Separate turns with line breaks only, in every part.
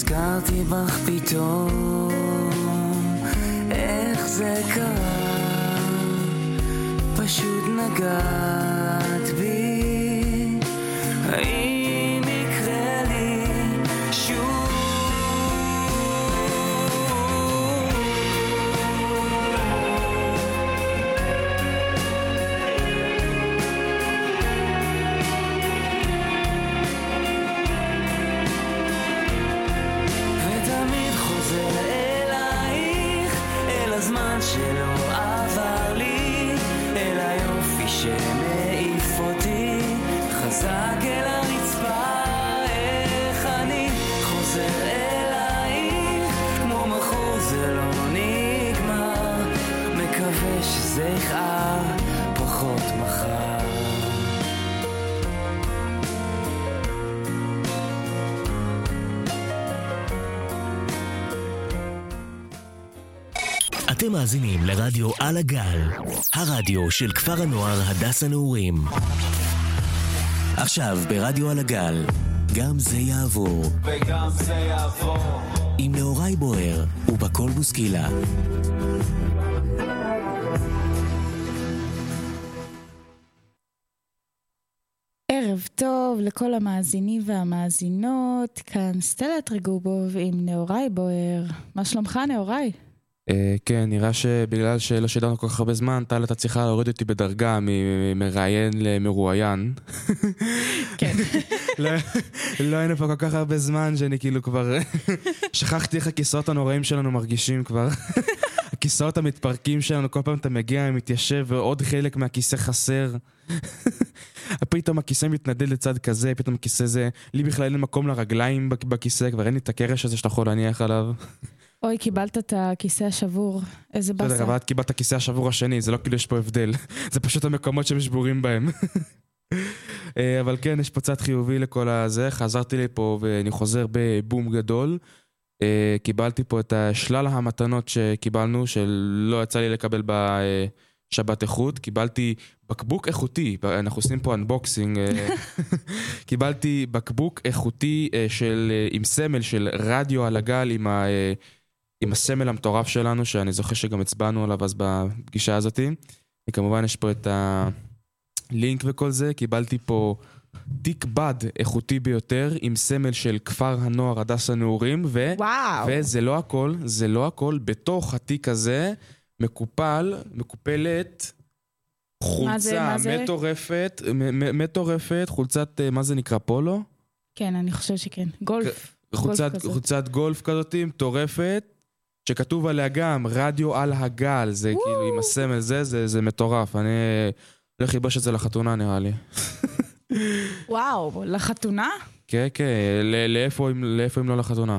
נזכרתי בך פתאום, איך זה קרה, פשוט נגעת
אתם מאזינים לרדיו על הגל, הרדיו של כפר הנוער הדס הנעורים. עכשיו ברדיו על הגל, גם זה יעבור.
וגם זה יעבור.
עם נאורי בוער ובקול בוסקילה.
ערב טוב לכל המאזינים והמאזינות, כאן סטלה טריגובוב עם נאורי בוער. מה שלומך נאורי?
אה, כן, נראה שבגלל שלא שידרנו כל כך הרבה זמן, טל אתה צריכה להוריד אותי בדרגה ממראיין למרואיין.
כן.
לא- לא היינו פה כל כך הרבה זמן שאני כאילו כבר... שכחתי איך הכיסאות הנוראים שלנו מרגישים כבר. הכיסאות המתפרקים שלנו, כל פעם אתה מגיע, מתיישב ועוד חלק מהכיסא חסר. פתאום הכיסא מתנדד לצד כזה, פתאום הכיסא זה... לי בכלל אין מקום לרגליים בכ- בכיסא, כבר אין לי את הקרש הזה שאתה יכול להניח עליו.
אוי, קיבלת את הכיסא השבור, איזה
בסדר,
באסה.
אבל את קיבלת כיסא השבור השני, זה לא כאילו יש פה הבדל. זה פשוט המקומות שהם שבורים בהם. אה, אבל כן, יש פה צד חיובי לכל הזה. חזרתי לפה ואני חוזר בבום גדול. אה, קיבלתי פה את שלל המתנות שקיבלנו, שלא יצא לי לקבל בשבת איכות. קיבלתי בקבוק איכותי, אנחנו עושים פה unboxing. אה, קיבלתי בקבוק איכותי של, עם סמל של רדיו על הגל, עם ה... עם הסמל המטורף שלנו, שאני זוכר שגם הצבענו עליו אז בפגישה הזאתי. וכמובן יש פה את הלינק וכל זה, קיבלתי פה תיק בד איכותי ביותר, עם סמל של כפר הנוער הדס הנעורים, ו...
וואו.
וזה לא הכל, זה לא הכל, בתוך התיק הזה מקופל, מקופלת
מה זה,
חולצה
מה זה?
מטורפת, מטורפת, חולצת, אה, מה זה נקרא, פולו?
כן, אני חושבת שכן. גולף.
חולצת,
כזאת.
חולצת גולף כזאת מטורפת, שכתוב עליה גם רדיו על הגל, זה כאילו עם הסמל זה, זה, זה מטורף. אני הולך ללבוש את זה לחתונה נראה לי.
וואו, לחתונה?
כן, כן, לאיפה אם לאיפה אם לא לחתונה?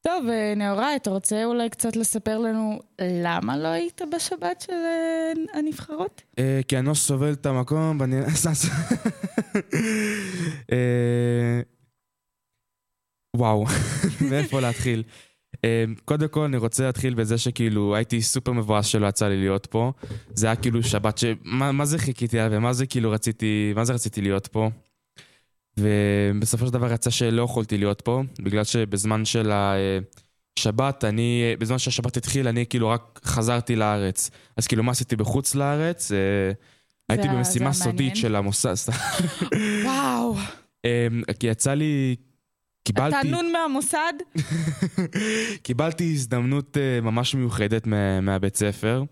טוב, אה, נאורי, אתה רוצה אולי קצת לספר לנו למה לא היית בשבת של אה, הנבחרות?
אה, כי אני לא סובל את המקום, ואני... וואו, מאיפה להתחיל? אה, קודם כל אני רוצה להתחיל בזה שכאילו הייתי סופר מבואס שלא יצא לי להיות פה. זה היה כאילו שבת ש... מה, מה זה חיכיתי עליה ומה זה כאילו רציתי... מה זה רציתי להיות פה? ובסופו של דבר יצא שלא יכולתי להיות פה, בגלל שבזמן של השבת, אני... בזמן שהשבת התחיל, אני כאילו רק חזרתי לארץ. אז כאילו מה עשיתי בחוץ לארץ? אה, הייתי במשימה סודית. של המוסד.
וואו,
אמ, כי יצא לי... קיבלתי...
אתה נון מהמוסד?
קיבלתי הזדמנות אה, ממש מיוחדת מה- מהבית ספר.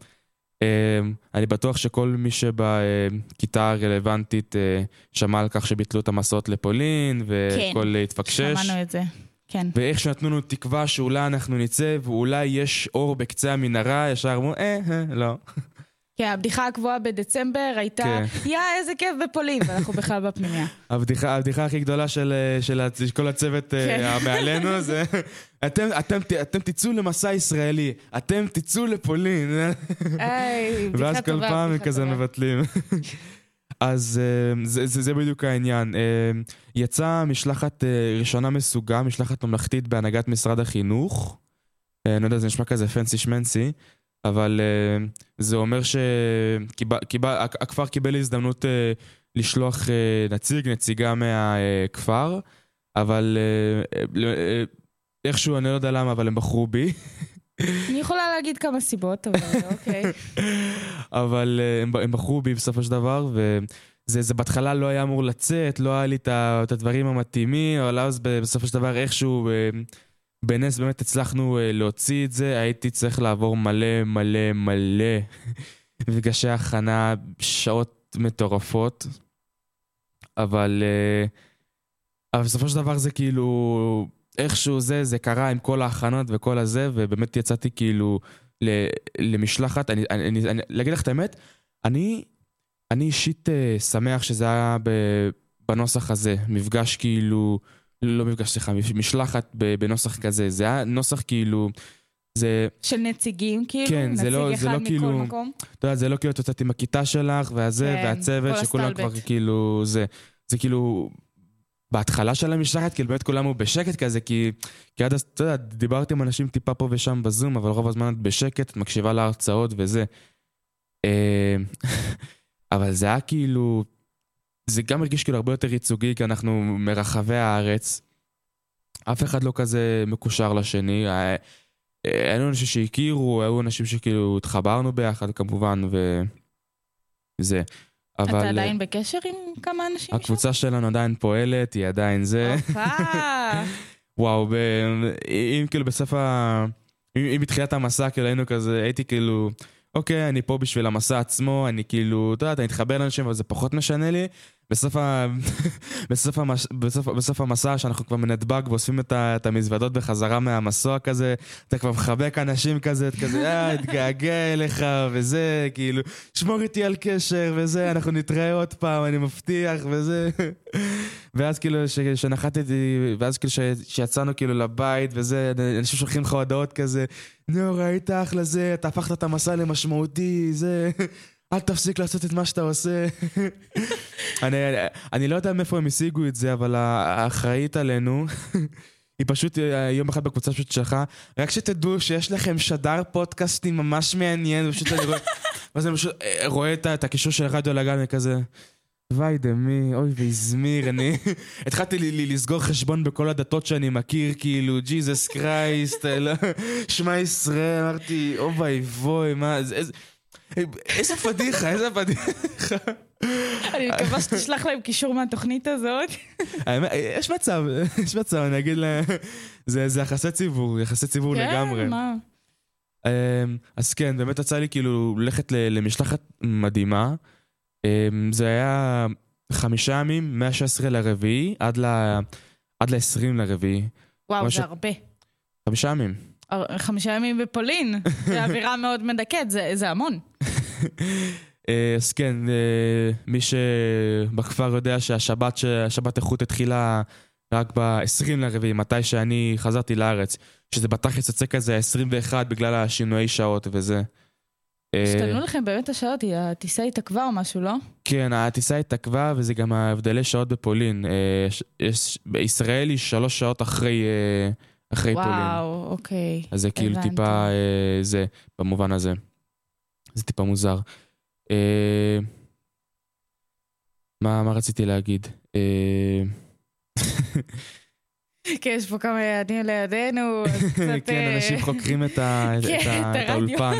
אה, אני בטוח שכל מי שבכיתה הרלוונטית אה, שמע על כך שביטלו את המסעות לפולין, והכל התפקשש.
שמענו את זה, כן.
ואיך שנתנו לנו תקווה שאולי אנחנו נצא ואולי יש אור בקצה המנהרה, ישר אמרו, אה, אה, לא.
כן, הבדיחה הקבועה בדצמבר הייתה,
כן.
יא, איזה כיף בפולין, ואנחנו בכלל בפנימיה.
הבדיחה, הכי גדולה של, כל הצוות אה,
כן.
המעלינו זה, אתם, אתם, ת- אתם תצאו למסע ישראלי, אתם תצאו לפולין.
היי, בדיחה
ואז
טובה,
כל פעם הם כזה. מבטלים. אז אה, זה, זה, זה בדיוק העניין. אה, יצאה משלחת ראשונה מסוגה, משלחת ממלכתית בהנהגת משרד החינוך. אני לא יודע, זה נשמע כזה פנסי שמנסי, אבל אה, זה אומר שהכפר קיבל הזדמנות אה, לשלוח אה, נציג, נציגה מהכפר. אבל איכשהו, אני לא יודע למה, אבל הם בחרו בי.
אני יכולה להגיד כמה סיבות, אבל אוקיי.
אבל הם, הם בחרו בי בסופו של דבר, וזה זה בהתחלה לא היה אמור לצאת, לא היה לי את הדברים המתאימים, אבל אז בסופו של דבר איכשהו, בנס באמת הצלחנו אה, להוציא את זה, הייתי צריך לעבור מלא מלא מלא. מפגשי הכנה, שעות מטורפות, אבל, אה, אבל בסופו של דבר זה כאילו, איכשהו זה, זה קרה עם כל ההכנות וכל הזה, ובאמת יצאתי כאילו למשלחת, אני, אני, אני, אני, להגיד לך את האמת, אני, אני אישית אה, שמח שזה היה בנוסח הזה, מפגש כאילו, לא מפגש, סליחה, משלחת בנוסח כזה, זה היה נוסח כאילו, זה,
של נציגים, כאילו?
כן, זה לא-
נציג
זה
אחד
לא
מכל
כאילו-
מקום?
אתה יודע, זה לא כאילו את יוצאת עם הכיתה שלך, והזה,
כן,
והצוות, שכולם
הסטלבט.
כבר כאילו, זה, זה כאילו, בהתחלה של המשלחת, כאילו באמת כולם היו בשקט כזה, כי, כי עד אז, אתה יודע, דיברתי עם אנשים טיפה פה ושם בזום, אבל רוב הזמן את בשקט, את מקשיבה להרצאות וזה. אה, אבל זה היה כאילו, זה גם הרגיש כאילו הרבה יותר ייצוגי, כי אנחנו מרחבי הארץ. אף אחד לא כזה מקושר לשני. היה- היו אנשים שהכירו, היו אנשים שכאילו התחברנו ביחד כמובן, וזה. אבל
אתה
אה,
עדיין בקשר עם כמה אנשים שם?
הקבוצה שלנו עדיין פועלת, היא עדיין זה. וואו, ב... אם כאילו בסוף ה... אם בתחילת המסע כאילו היינו כזה, הייתי כאילו, אוקיי, אני פה בשביל המסע עצמו, אני כאילו, אתה יודע, אתה מתחבר לאנשים, אבל זה פחות משנה לי. בסוף, ה... בסוף, המש... בסוף, בסוף המסע, שאנחנו כבר מנתב"ג ואוספים את, ה... את המזוודות בחזרה מהמסוע כזה, אתה כבר מחבק אנשים כזה, את כזה, אה, התגעגע אליך, וזה, כאילו, שמור איתי על קשר, וזה, אנחנו נתראה עוד פעם, אני מבטיח, וזה. ואז כאילו, ש- שנחתתי, ואז כאילו, ש- שיצאנו כאילו לבית, וזה, אנשים שולחים לך הודעות כזה, נו, ראית אחלה זה, אתה הפכת את המסע למשמעותי, זה, אל תפסיק לעשות את מה שאתה עושה. אני, אני לא יודע מאיפה הם השיגו את זה, אבל האחראית עלינו, היא פשוט יום אחד בקבוצה פשוט שלחה, רק שתדעו שיש לכם שדר פודקאסטים ממש מעניין, ופשוט אני רואה, ואז אני פשוט אה, רואה את את הקישור של רדיו לגן וכזה, ויידה מי, אוי והזמיר, אני התחלתי לי, לסגור חשבון בכל הדתות שאני מכיר, כאילו, ג'יזוס קרייסט, שמע ישראל, אמרתי, אוי ואבוי, מה, זה- איזה... איזה פדיחה, איזה פדיחה.
אני מקווה שתשלח להם קישור מהתוכנית הזאת.
יש מצב, יש מצב, אני אגיד להם, זה יחסי ציבור, יחסי ציבור לגמרי.
כן, מה?
אמ, אז כן, באמת יצא לי כאילו ללכת ל- למשלחת מדהימה. אמ, זה היה חמישה ימים, מה-16 לרביעי עד ל- עד ל-20 לרביעי.
וואו, זה הרבה.
חמישה ימים.
הר- חמישה ימים בפולין, זה אווירה מאוד מדכאת, זה זה המון.
אה, אז כן, אה, מי שבכפר יודע שהשבת שהשבת איכות התחילה רק ב-20 לרביעי, מתי שאני חזרתי לארץ, שזה בתכלס יוצא כזה 21 בגלל השינויי שעות וזה. אה,
השתנו לכם באמת השעות, הטיסה התעכבה או משהו, לא?
כן, הטיסה התעכבה וזה גם ההבדלי שעות בפולין. אה, ש- יש- בישראל היא שלוש שעות אחרי, אה, אחרי פולין.
וואו, אוקיי.
אז זה כאילו
הבנתי.
טיפה אה, זה, במובן הזה. זה טיפה מוזר. אה, מה, מה רציתי להגיד? אה,
כן, יש פה כמה ילדים לידינו, אז קצת...
כן,
אה,
אנשים חוקרים את ה- את
כן,
ה-
את.
האולפן.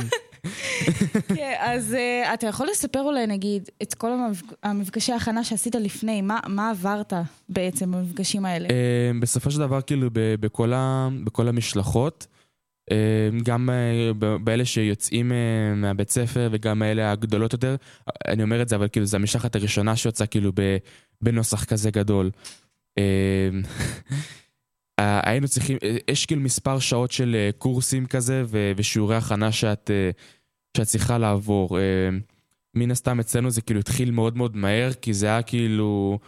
כן, אז אה, אתה יכול לספר אולי, נגיד, את כל המפג- המפגשי ההכנה שעשית לפני, מה- עברת בעצם במפגשים האלה?
אה, בסופו של דבר, כאילו, בכל המשלחות, אה, גם באלה שיוצאים מהבית ספר וגם אלה הגדולות יותר, אני אומר את זה, אבל כאילו, זו המשלחת הראשונה שיוצאה כאילו בנוסח כזה גדול. אה, אה, היינו צריכים, אה, יש כאילו מספר שעות של אה, קורסים כזה ו- ושיעורי הכנה שאת, אה, שאת צריכה לעבור. אה, מן הסתם אצלנו זה כאילו התחיל מאוד מאוד מהר, כי זה היה כאילו...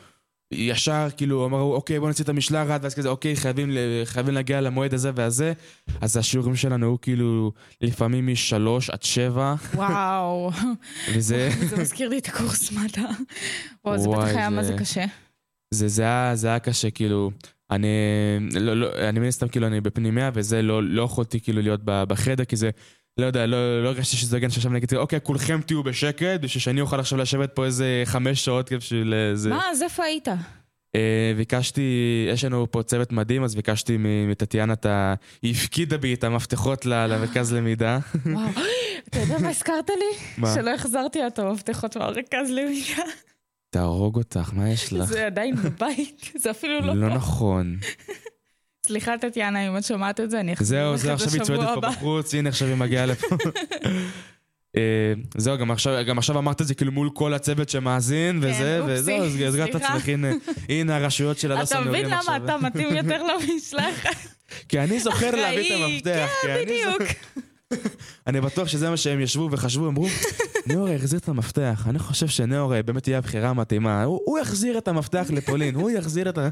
ישר כאילו אמרו אוקיי בוא נצא את המשלחת ואז כזה אוקיי חייבים, חייבים להגיע למועד הזה והזה אז השיעורים שלנו היו כאילו לפעמים משלוש עד שבע
וואו,
וזה
זה מזכיר לי את הקורס מדע. וואו, זה בטח היה מה
זה
קשה.
זה, זה, היה, זה היה קשה כאילו אני לא, לא, אני מן הסתם כאילו אני בפנימיה וזה לא, לא יכולתי כאילו להיות בחדר כי זה לא יודע, לא, לא הרגשתי שזה הוגן שעכשיו נגיד, אוקיי, כולכם תהיו בשקט, בשביל שאני אוכל עכשיו לשבת פה איזה חמש שעות בשביל איזה...
מה, אז איפה היית?
אה, ביקשתי, יש לנו פה צוות מדהים, אז ביקשתי מטטיאנה את ה... היא הפקידה בי את המפתחות למרכז למידה.
וואו. אתה יודע מה הזכרת לי?
מה?
שלא החזרתי לה את המפתחות מהמרכז למידה.
תהרוג אותך, מה יש לך?
זה עדיין בבית, זה אפילו לא
לא. נכון.
סליחה, טטיאנה, אם את שומעת את זה, אני אחזיר
זהו,
לך
זהו,
את זה
עכשיו היא צועדת פה
הבא.
בחוץ, הנה עכשיו היא מגיעה לפה. אה, זהו, גם עכשיו, גם עכשיו אמרת את זה כאילו מול כל הצוות שמאזין, וזה,
אופסי,
וזהו, אז הסגרת את. עצמך, הנה, הרשויות של הדסה
אתה מבין למה
עכשיו.
אתה מתאים יותר למשלחת?
כי אני זוכר להביא את המפתח.
כן, בדיוק.
אני בטוח שזה מה שהם ישבו וחשבו, אמרו, נאור החזיר את המפתח, אני חושב שנאור באמת יהיה הבחירה המתאימה, הוא יחזיר את המפתח לפולין, הוא יחזיר את ה...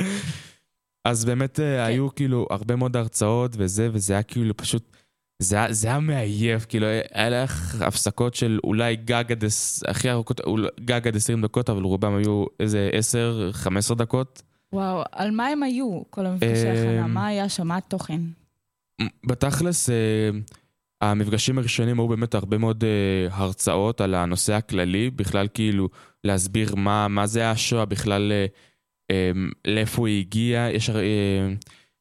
אז באמת אה, היו כאילו הרבה מאוד הרצאות וזה, וזה היה כאילו פשוט, זה היה- זה היה מעייף, כאילו היה לך הפסקות של אולי גג עד, הכי ארוכות, גג עד 20 דקות, אבל רובם היו איזה 10-15 דקות.
וואו, על מה הם היו, כל המפגשי
אה,
הכנה? מה היה שם? מה התוכן?
בתכלס, אה, המפגשים הראשונים היו באמת הרבה מאוד אה, הרצאות על הנושא הכללי, בכלל כאילו להסביר מה, מה זה השואה, בכלל אה, אה, לאיפה היא הגיעה. יש, אה,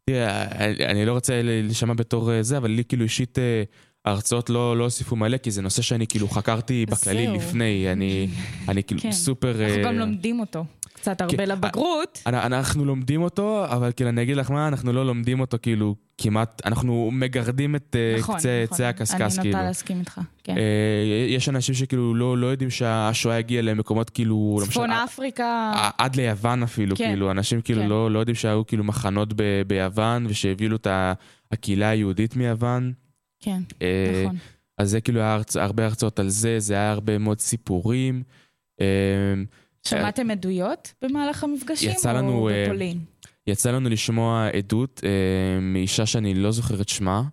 תראה, אני- אני לא רוצה להישמע בתור אה, זה, אבל לי כאילו אישית ההרצאות לא, לא הוסיפו מלא, כי זה נושא שאני כאילו חקרתי בכללי
זהו.
לפני, אני, אני כאילו
כן.
סופר...
אנחנו
אה,
גם לומדים אותו. קצת הרבה
כן,
לבגרות.
אנ- אנחנו לומדים אותו, אבל כאילו אני אגיד לך מה, אנחנו לא לומדים אותו כאילו כמעט, אנחנו מגרדים את אה,
נכון,
קצה
נכון.
קצה הקשקש
אני
כאילו.
נוטה להסכים איתך, כן.
אה, יש אנשים שכאילו לא, לא יודעים שהשואה הגיעה למקומות כאילו,
צפון
למשל,
אפריקה,
ע- עד ליוון אפילו,
כן.
כאילו, אנשים כאילו
כן.
לא, לא יודעים שהיו כאילו מחנות ב, ביוון ושהביאו את הקהילה היהודית מיוון.
כן,
אה,
נכון.
אז זה כאילו היה. הרבה הרצאות על זה, זה היה הרבה מאוד סיפורים. אה,
שמעתם עדויות במהלך המפגשים?
יצא לנו,
או
אה,
בפולין?
יצא לנו לשמוע עדות אה, מאישה שאני לא זוכר את שמה.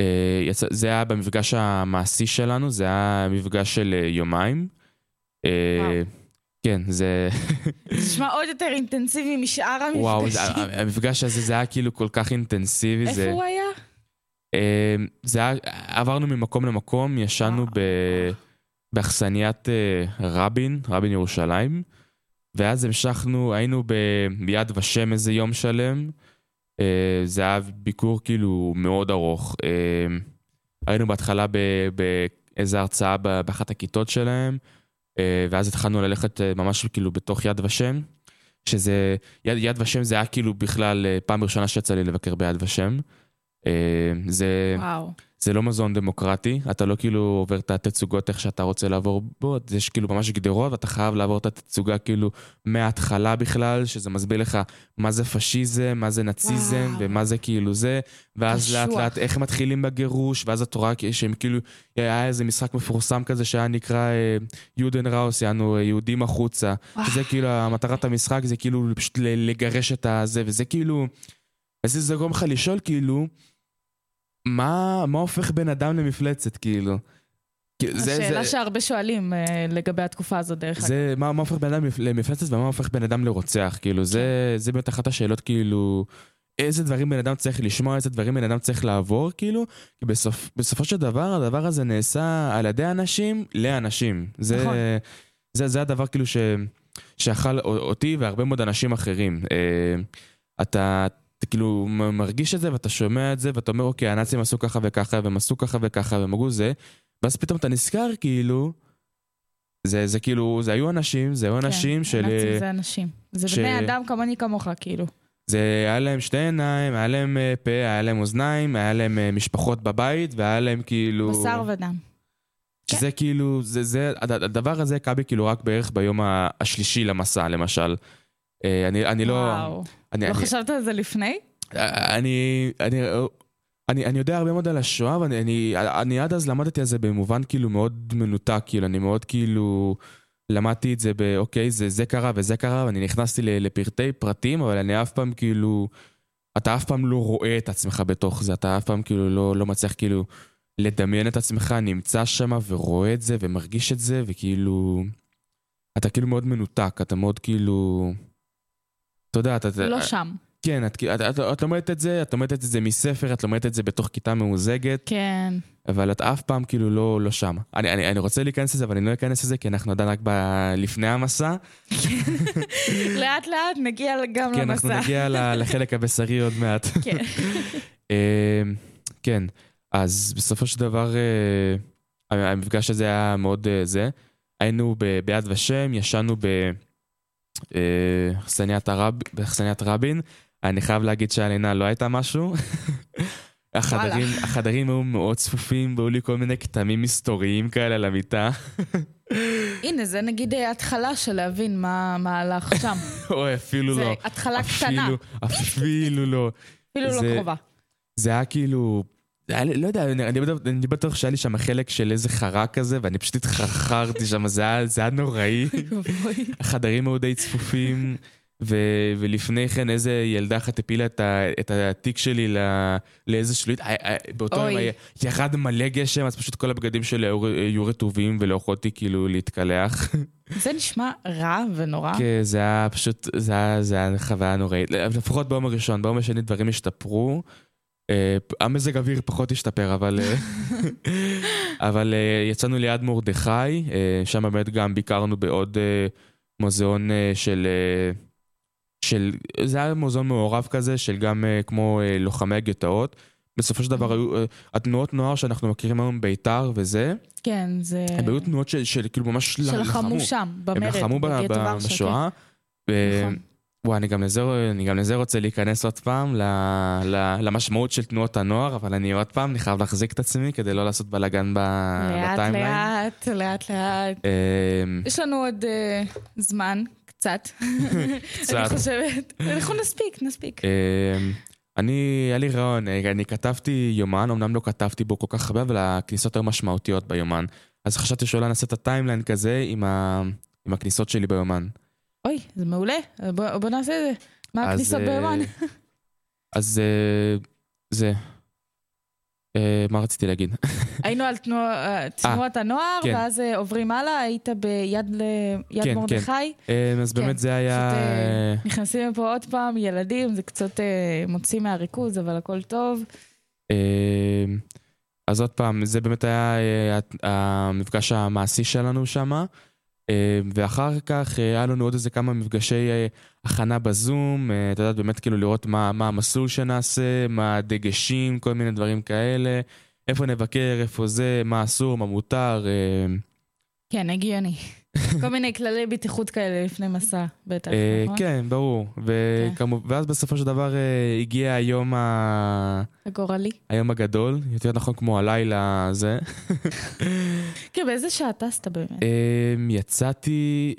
אה, יצא, זה היה במפגש המעשי שלנו, זה היה מפגש של אה, יומיים. אה. כן, זה...
זה נשמע עוד יותר אינטנסיבי משאר
וואו, זה,
המפגשים.
המפגש הזה זה היה כאילו כל כך אינטנסיבי. זה,
איפה הוא היה?
אה, זה היה, עברנו ממקום למקום, ישנו ב, באכסניית אה, רבין, רבין ירושלים, ואז המשכנו, היינו ביד ושם איזה יום שלם. אה, זה היה ביקור כאילו מאוד ארוך. אה, היינו בהתחלה באיזה הרצאה באחת הכיתות שלהם, ואז התחלנו ללכת ממש כאילו בתוך יד ושם, שזה, יד, יד ושם זה היה כאילו בכלל פעם ראשונה שיצא לי לבקר ביד ושם. אה, זה,
וואו.
זה לא מזון דמוקרטי, אתה לא כאילו עובר את התצוגות איך שאתה רוצה לעבור בו, יש כאילו ממש גדרות ואתה חייב לעבור את התצוגה כאילו מההתחלה בכלל, שזה מסביר לך מה זה פשיזם, מה זה נאציזם
וואו.
ומה זה כאילו זה, ואז. לאט לאט איך מתחילים בגירוש, ואז את רואה שהם כאילו, היה איזה משחק מפורסם כזה שהיה נקרא אה, יודן ראוס, יענו אה, יהודים החוצה,
וואו.
שזה כאילו, המטרת המשחק זה כאילו פשוט לגרש את הזה, וזה כאילו, וזה זה גורם לך לשאול כאילו, מה, מה הופך בן אדם למפלצת, כאילו? זה-
השאלה
זה-
שהרבה שואלים אה, לגבי התקופה הזאת, דרך אגב.
זה, מה, מה הופך בן אדם למפ- למפלצת ומה הופך בן אדם לרוצח, כאילו, זה,
כן.
זה באמת אחת השאלות, כאילו, איזה דברים בן אדם צריך לשמוע, איזה דברים בן אדם צריך לעבור, כאילו, כי בסופ, בסופו של דבר, הדבר הזה נעשה על ידי אנשים לאנשים. זה,
נכון.
זה, זה הדבר, כאילו, ש, שאכל אותי והרבה מאוד אנשים אחרים. אה, אתה... אתה כאילו מרגיש את זה ואתה שומע את זה ואתה אומר אוקיי הנאצים עשו ככה וככה והם עשו ככה וככה והם אמרו זה ואז פתאום אתה נזכר כאילו זה, זה כאילו, זה היו אנשים, זה היו אנשים
כן,
של...
הנאצים זה אנשים. זה
ש-
בני אדם כמוני כמוך, כאילו.
זה היה להם שתי עיניים, היה להם אה, פה, היה להם אוזניים, היה להם אה, משפחות בבית, והיה להם כאילו...
בשר ודם.
שזה כאילו, זה, זה, הד- הדבר הזה קע בי כאילו רק בערך ביום השלישי למסע, למשל. אה, אני, אני לא...
וואו.
אני,
לא
אני,
חשבת על זה לפני?
אני, אני, אני, אני יודע הרבה מאוד על השואה, ואני אני, אני עד אז למדתי על זה במובן כאילו מאוד מנותק, כאילו, אני מאוד כאילו... למדתי את זה באוקיי, זה, זה קרה וזה קרה, ואני נכנסתי ל- לפרטי פרטים, אבל אני אף פעם כאילו... אתה אף פעם לא רואה את עצמך בתוך זה, אתה אף פעם כאילו לא, לא מצליח כאילו לדמיין את עצמך, נמצא שם ורואה את זה ומרגיש את זה, וכאילו... אתה כאילו מאוד מנותק, אתה מאוד כאילו... אתה יודע, אתה...
לא שם.
כן, את, את, את, את לומדת את זה, את לומדת את זה מספר, את לומדת את זה בתוך כיתה ממוזגת,
כן.
אבל את אף פעם כאילו לא, לא שם. אני, אני, אני רוצה להיכנס לזה, אבל אני לא אכנס לזה, כי אנחנו עדיין רק ב... לפני המסע.
לאט לאט נגיע גם
כן, אנחנו
למסע.
נגיע ל- לחלק הבשרי עוד מעט.
כן.
אה, כן, אז בסופו של דבר, אה, המפגש הזה היה מאוד אה, זה. היינו ב- ביד ושם, ישנו באכסניית הרב, באכסניית רבין. אני חייב להגיד שהלינה לא הייתה משהו. החדרים, החדרים היו מאוד צפופים, והיו לי כל מיני כתמים מסתוריים כאלה על המיטה.
הנה, זה נגיד אה, התחלה של להבין מה מה הלך שם.
אוי, אפילו
זה
לא.
התחלה קטנה,
אפילו, אפילו לא.
אפילו לא
זה-
קרובה.
זה היה כאילו... לא יודע, אני, אני, בטוח- שהיה לי שם חלק של איזה חרק כזה, ואני פשוט התחרחרתי שם, זה היה, זה היה נוראי. החדרים היו די צפופים, ו, ולפני כן איזה ילדה אחת הפילה את, את התיק שלי לא, לאיזה שלולית. אה, אה, באותו. יום ירד מלא גשם, אז פשוט כל הבגדים שלי היו, היו רטובים ולא יכולתי כאילו להתקלח.
זה נשמע רע ונורא.
כן, זה היה פשוט, זה היה, זה היה חוויה נוראית. לפחות ביום הראשון, ביום השני דברים השתפרו. אה, המזג אוויר פחות השתפר, אבל... אה, אבל אה, יצאנו ליד מרדכי, שם באמת גם ביקרנו בעוד מוזיאון של... של... זה היה מוזיאון מעורב כזה, של גם כמו לוחמי הגטאות. בסופו של דבר היו... אה, התנועות נוער שאנחנו מכירים היום בית"ר וזה,
כן, זה...
הם היו תנועות של, של כאילו ממש
שלחמו שם,
הם
במרד,
לחמו ב-
ורשה,
בשואה. ו-
נכון.
וואי, אני גם לזה, אני גם לזה רוצה להיכנס עוד פעם, ל, ל, למשמעות של תנועות הנוער, אבל אני עוד פעם, אני חייב להחזיק את עצמי כדי לא לעשות בלאגן ב-
לאט
ב timeline.
לאט, לאט לאט.
אמ,
יש לנו עוד אה, זמן, קצת.
קצת.
אני חושבת. אנחנו נספיק, נספיק.
אמ, אני, היה לי רעיון, אה, אני כתבתי יומן, אמנם לא כתבתי בו כל כך הרבה, אבל הכניסות היו משמעותיות ביומן. אז חשבתי שאולי נעשה את ה timeline כזה עם, ה, עם הכניסות שלי ביומן.
אוי, זה מעולה. בוא בוא נעשה את זה. מה הכניסות
אה,
ביומן?
אז אה, זה. אה, מה רציתי להגיד?
היינו על תנוע- אה, תנועת הנוער,
כן.
ואז אה, עוברים הלאה, היית ביד ל-
כן,
מרדכי.
אה, אז
כן,
באמת זה היה...
אה,
אה,
נכנסים לפה עוד פעם, ילדים, זה קצת אה, מוציא מהריכוז, אבל הכל טוב.
אה, אז עוד פעם, זה באמת היה אה, המפגש המעשי שלנו שם. ואחר כך אה, היה לנו עוד איזה כמה מפגשי אה, הכנה בזום, אה, אתה יודע, באמת כאילו לראות מה, מה המסלול שנעשה, מה הדגשים, כל מיני דברים כאלה, איפה נבקר, איפה זה, מה אסור, מה מותר. אה,
כן, הגיוני. כל מיני כללי בטיחות כאלה לפני מסע, בטח,
אה,
נכון?
כן, ברור. וכמו, ואז בסופו של דבר אה, הגיע היום, ה...
הגורלי.
היום הגדול, יותר נכון כמו הלילה הזה.
כן, באיזה שעה טסת באמת?
אמ, יצאתי,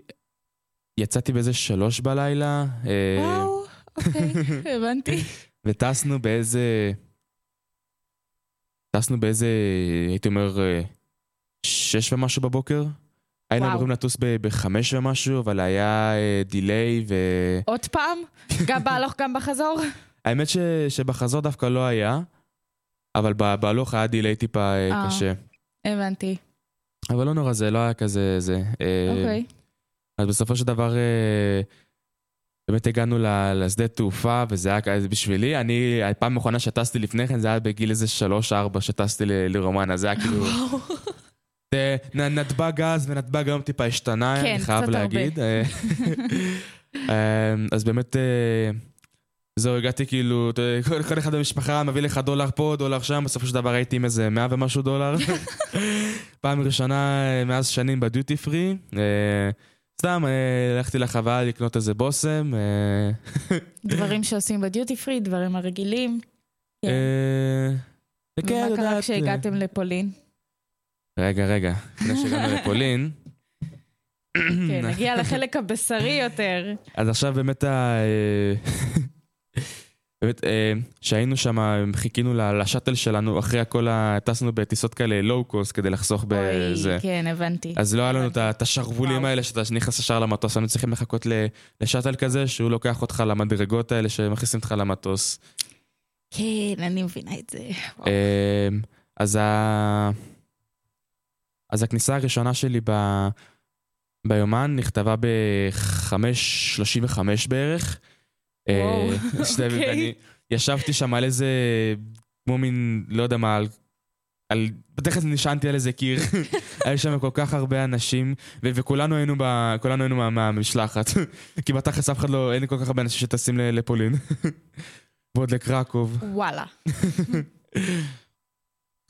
יצאתי באיזה שלוש בלילה, אה,
וואו, אוקיי, הבנתי.
וטסנו באיזה, טסנו באיזה, הייתי אומר, אה, שש ומשהו בבוקר. היינו
וואו.
אמורים לטוס בחמש ומשהו, אבל היה דיליי,
עוד פעם? גם בהלוך, גם בחזור?
והאמת ש... שבחזור דווקא לא היה, אבל בהלוך היה דיליי טיפה אה,
אה.
קשה.
הבנתי,
אבל לא נורא, זה לא היה כזה זה. אה,
אוקיי.
אז בסופו של דבר אה, באמת הגענו לשדה תעופה, וזה היה כזה בשבילי. אני, הפעם האחרונה שטסתי לפני כן, זה היה בגיל איזה שלוש-ארבע שטסתי ל- לרומנה, זה היה כאילו... נ- נתב"ג אז ונתב"ג היום טיפה השתנה,
כן,
אני חייב להגיד. אה, אה, אז באמת, אה, זהו, הגעתי כאילו, אתה כל- אחד במשפחה מביא לך דולר פה, דולר שם, בסופו של דבר הייתי עם איזה מאה ומשהו דולר. פעם ראשונה אה, מאז שנים בדיוטי פרי. אה, סתם, אה, הלכתי לחווה לקנות איזה בושם. אה,
דברים שעושים בדיוטי פרי, דברים הרגילים. כן.
אה, וכן,
ומה קרה כשהגעתם לפולין?
רגע, רגע, לפני שהגענו לפולין.
כן, נגיע לחלק הבשרי יותר.
אז עכשיו באמת ה... אה, באמת, אה, שהיינו שם, חיכינו לשאטל שלנו, אחרי הכל, טסנו בטיסות כאלה לואו קוסט כדי לחסוך בזה.
אוי, כן, הבנתי.
אז לא היה לנו את השרוולים. האלה שאתה נכנס ישר למטוס, היינו צריכים לחכות לשאטל כזה, שהוא לוקח אותך למדרגות האלה שמכניסים אותך למטוס.
כן, אני מבינה את זה.
אמ, אז ה... אז הכניסה הראשונה שלי ב... ביומן נכתבה ב-5.35 בערך. אה,
וואו, אוקיי.
ואני ישבתי שם על איזה, כמו מין, לא יודע מה, על... על... בדרך כלל נשענתי על איזה קיר, היה שם כל כך הרבה אנשים, ו- וכולנו היינו, ב... כולנו היינו מה- מהמשלחת. כי בתכלס אף אחד לא, אין כל כך הרבה אנשים שטסים לפולין. ועוד לקרקוב.
וואלה.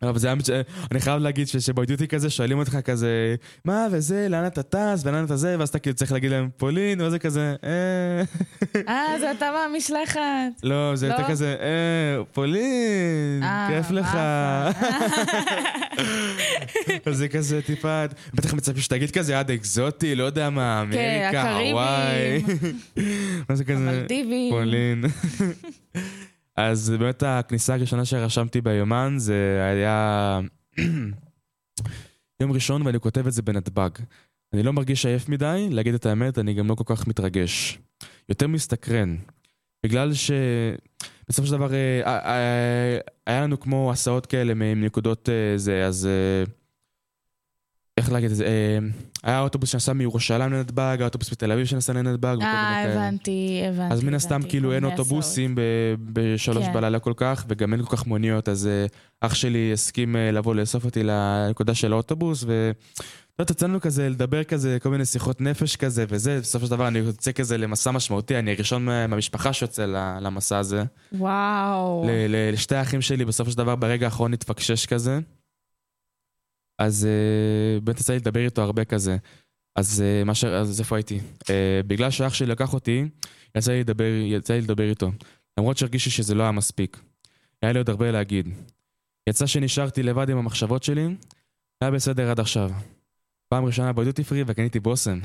אבל זה היה, אני חייב להגיד שבדיוטי כזה שואלים אותך כזה, מה וזה, לאן אתה טס, ולאן אתה זה, ואז אתה כאילו צריך להגיד להם פולין, ואז זה כזה, אה...
אה, זה אתה מהמשלחת.
לא, זה
לא?
יותר כזה, אה, פולין,
אה,
כיף לך. אז זה כזה טיפה, בטח מצפים שתגיד כזה יעד אקזוטי, לא יודע מה, אמריקה,
כן, הקריבים.
הוואי. אז זה כזה. פולין. אז באמת הכניסה הראשונה שרשמתי ביומן זה היה יום ראשון ואני כותב את זה בנתב"ג. אני לא מרגיש עייף מדי, להגיד את האמת, אני גם לא כל כך מתרגש. יותר מסתקרן. בגלל שבסופו של דבר אה, אה, אה, היה לנו כמו הסעות כאלה עם נקודות אה, זה, אז... איך להגיד את זה? אה, היה אוטובוס שנסע מירושלים לנתב"ג, היה אוטובוס מתל אביב שנסע לנתב"ג.
אה. הבנתי, הבנתי.
אז מן הסתם כאילו אין אוטובוסים בשלוש
כן.
בלילה כל כך, וגם אין כל כך מוניות, אז אה, אח שלי הסכים אה, לבוא לאסוף אותי לנקודה של האוטובוס, ו... לא יודעת, יצא לנו כזה לדבר כזה, כל מיני שיחות נפש כזה, וזה, בסופו של דבר אני יוצא כזה למסע משמעותי, אני הראשון מה- מהמשפחה שיוצא למסע הזה.
וואו.
לשתי האחים שלי בסופו של דבר ברגע האחרון התפקשש כזה. אז אה, באמת יצא לי לדבר איתו הרבה כזה. אז, אה, מה ש... אז איפה הייתי? אה, בגלל שאח שלי לקח אותי, יצא לי לדבר, יצא לי לדבר איתו. למרות שהרגישתי שזה לא היה מספיק. היה לי עוד הרבה להגיד. יצא שנשארתי לבד עם המחשבות שלי, היה בסדר עד עכשיו. פעם ראשונה בדיוטי פרי וקניתי בושם.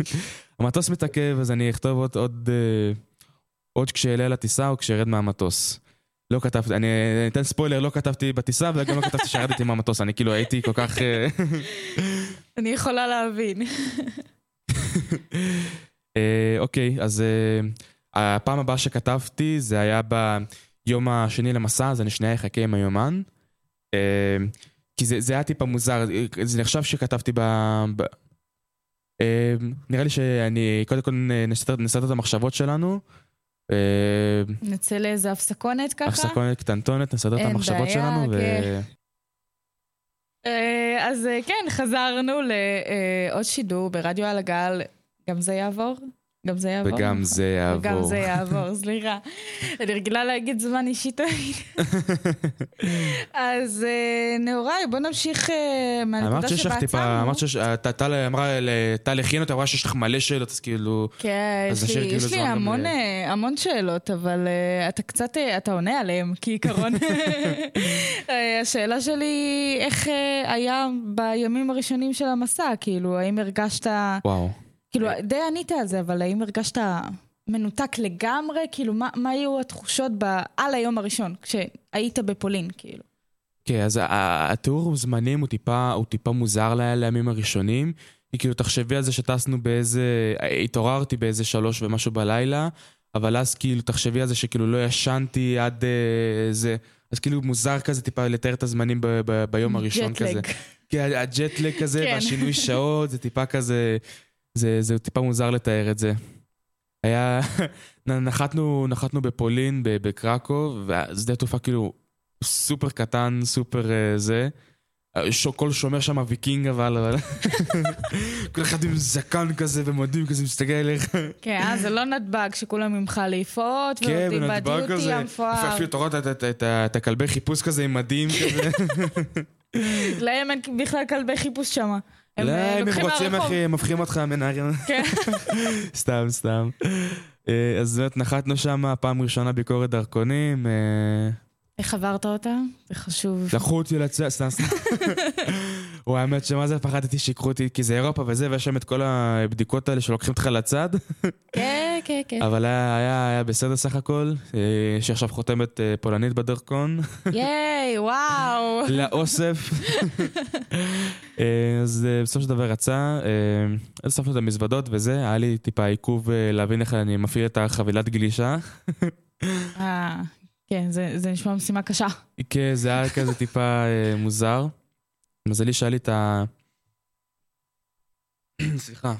המטוס מתעכב, אז אני אכתוב עוד, עוד, עוד כשאעלה לטיסה או כשארד מהמטוס. לא כתבתי, אני אתן ספוילר, לא כתבתי בטיסה וגם לא כתבתי שירדתי מהמטוס, אני כאילו הייתי כל כך... אה,
אני יכולה להבין.
אה, אוקיי, אז אה, הפעם הבאה שכתבתי זה היה ביום השני למסע, אז אני שנייה אחכה עם היומן. כי זה, זה היה טיפה מוזר, זה נחשב שכתבתי ב... ב... אה, נראה לי שאני קודם כל נסתר את המחשבות שלנו. אה,
נצא לאיזה הפסקונת ככה?
הפסקונת קטנטונת, נסדר את המחשבות שלנו. ו...
אה, אז אה, כן, חזרנו לעוד שידור ברדיו על הגל. גם זה יעבור? גם זה יעבור?
וגם
נכון.
זה יעבור.
וגם זה יעבור, סליחה. אני רגילה להגיד זמן אישי תמיד. אז אה, נהוראי, בוא נמשיך אה, מהנקודה
אמרת שיש לך טיפה,
שבעצרנו.
אמרת שיש, אה, טל אמרה, טל הכין אותה, אמרה שיש לך מלא שאלות, אז כאילו...
כן, יש לי,
כאילו
המון, שאלות, אבל אתה קצת, אתה עונה עליהן, כעיקרון. השאלה שלי, איך היה בימים הראשונים של המסע? כאילו, האם הרגשת,
וואו.
כאילו, די ענית על זה, אבל האם הרגשת מנותק לגמרי? כאילו, מה, מה היו התחושות ב, על היום הראשון, כשהיית בפולין, כאילו?
כן, אז התיאור זמנים הוא טיפה, הוא טיפה מוזר ל- לימים הראשונים. כי כאילו, תחשבי על זה שטסנו באיזה... התעוררתי באיזה שלוש ומשהו בלילה, אבל אז כאילו, תחשבי על זה שכאילו לא ישנתי עד אה, זה... אז כאילו מוזר כזה טיפה לתאר את הזמנים ב- ב- ביום הראשון כזה.
jet lag.
כן, ה jet lag כזה,
כן.
והשינוי שעות, זה טיפה כזה, זה, זה טיפה מוזר לתאר את זה. היה, נחתנו, נחתנו בפולין, בקרקוב, והשדה תעופה כאילו סופר קטן, סופר אה, זה. כל שומר שם ויקינג אבל, אבל... כל אחד עם זקן כזה ומדים כזה מסתכל עליך.
כן, אה, זה לא נתב"ג שכולם עם חליפות,
כן,
ועובדים
בנתב"ג
בדיוטי. המפואר.
אפילו אתה רואה את- את- את- את- את הכלבי חיפוש כזה עם מדים כזה.
להם אין בכלל כלבי חיפוש שם. הם
לא,
אה,
אם הם
לוקחים
רוצים,
מהרחוב.
אחי, הם הופכים אותך מנהרים.
כן.
סתם, סתם. אה, אז באמת נחתנו שם, פעם ראשונה ביקורת דרכונים. אה,
איך עברת אותה? זה חשוב.
לקחו אותי לצד, סתם, סתם. וואי, האמת שמה זה פחדתי שיקחו אותי, כי זה אירופה וזה, ויש שם את כל הבדיקות האלה שלוקחים אותך לצד.
כן, כן, כן.
אבל היה- היה היה בסדר סך הכל. אה, יש עכשיו חותמת אה, פולנית בדרכון.
ייי, וואו.
לאוסף. אה, אז בסופו של דבר יצא, אה, הוספנו את המזוודות וזה, היה לי טיפה עיכוב להבין איך אני מפעיל את החבילת גלישה.
אה, כן, זה זה נשמע משימה קשה.
כן, זה היה כזה טיפה מוזר. מזלי שהיה לי את ה... סליחה.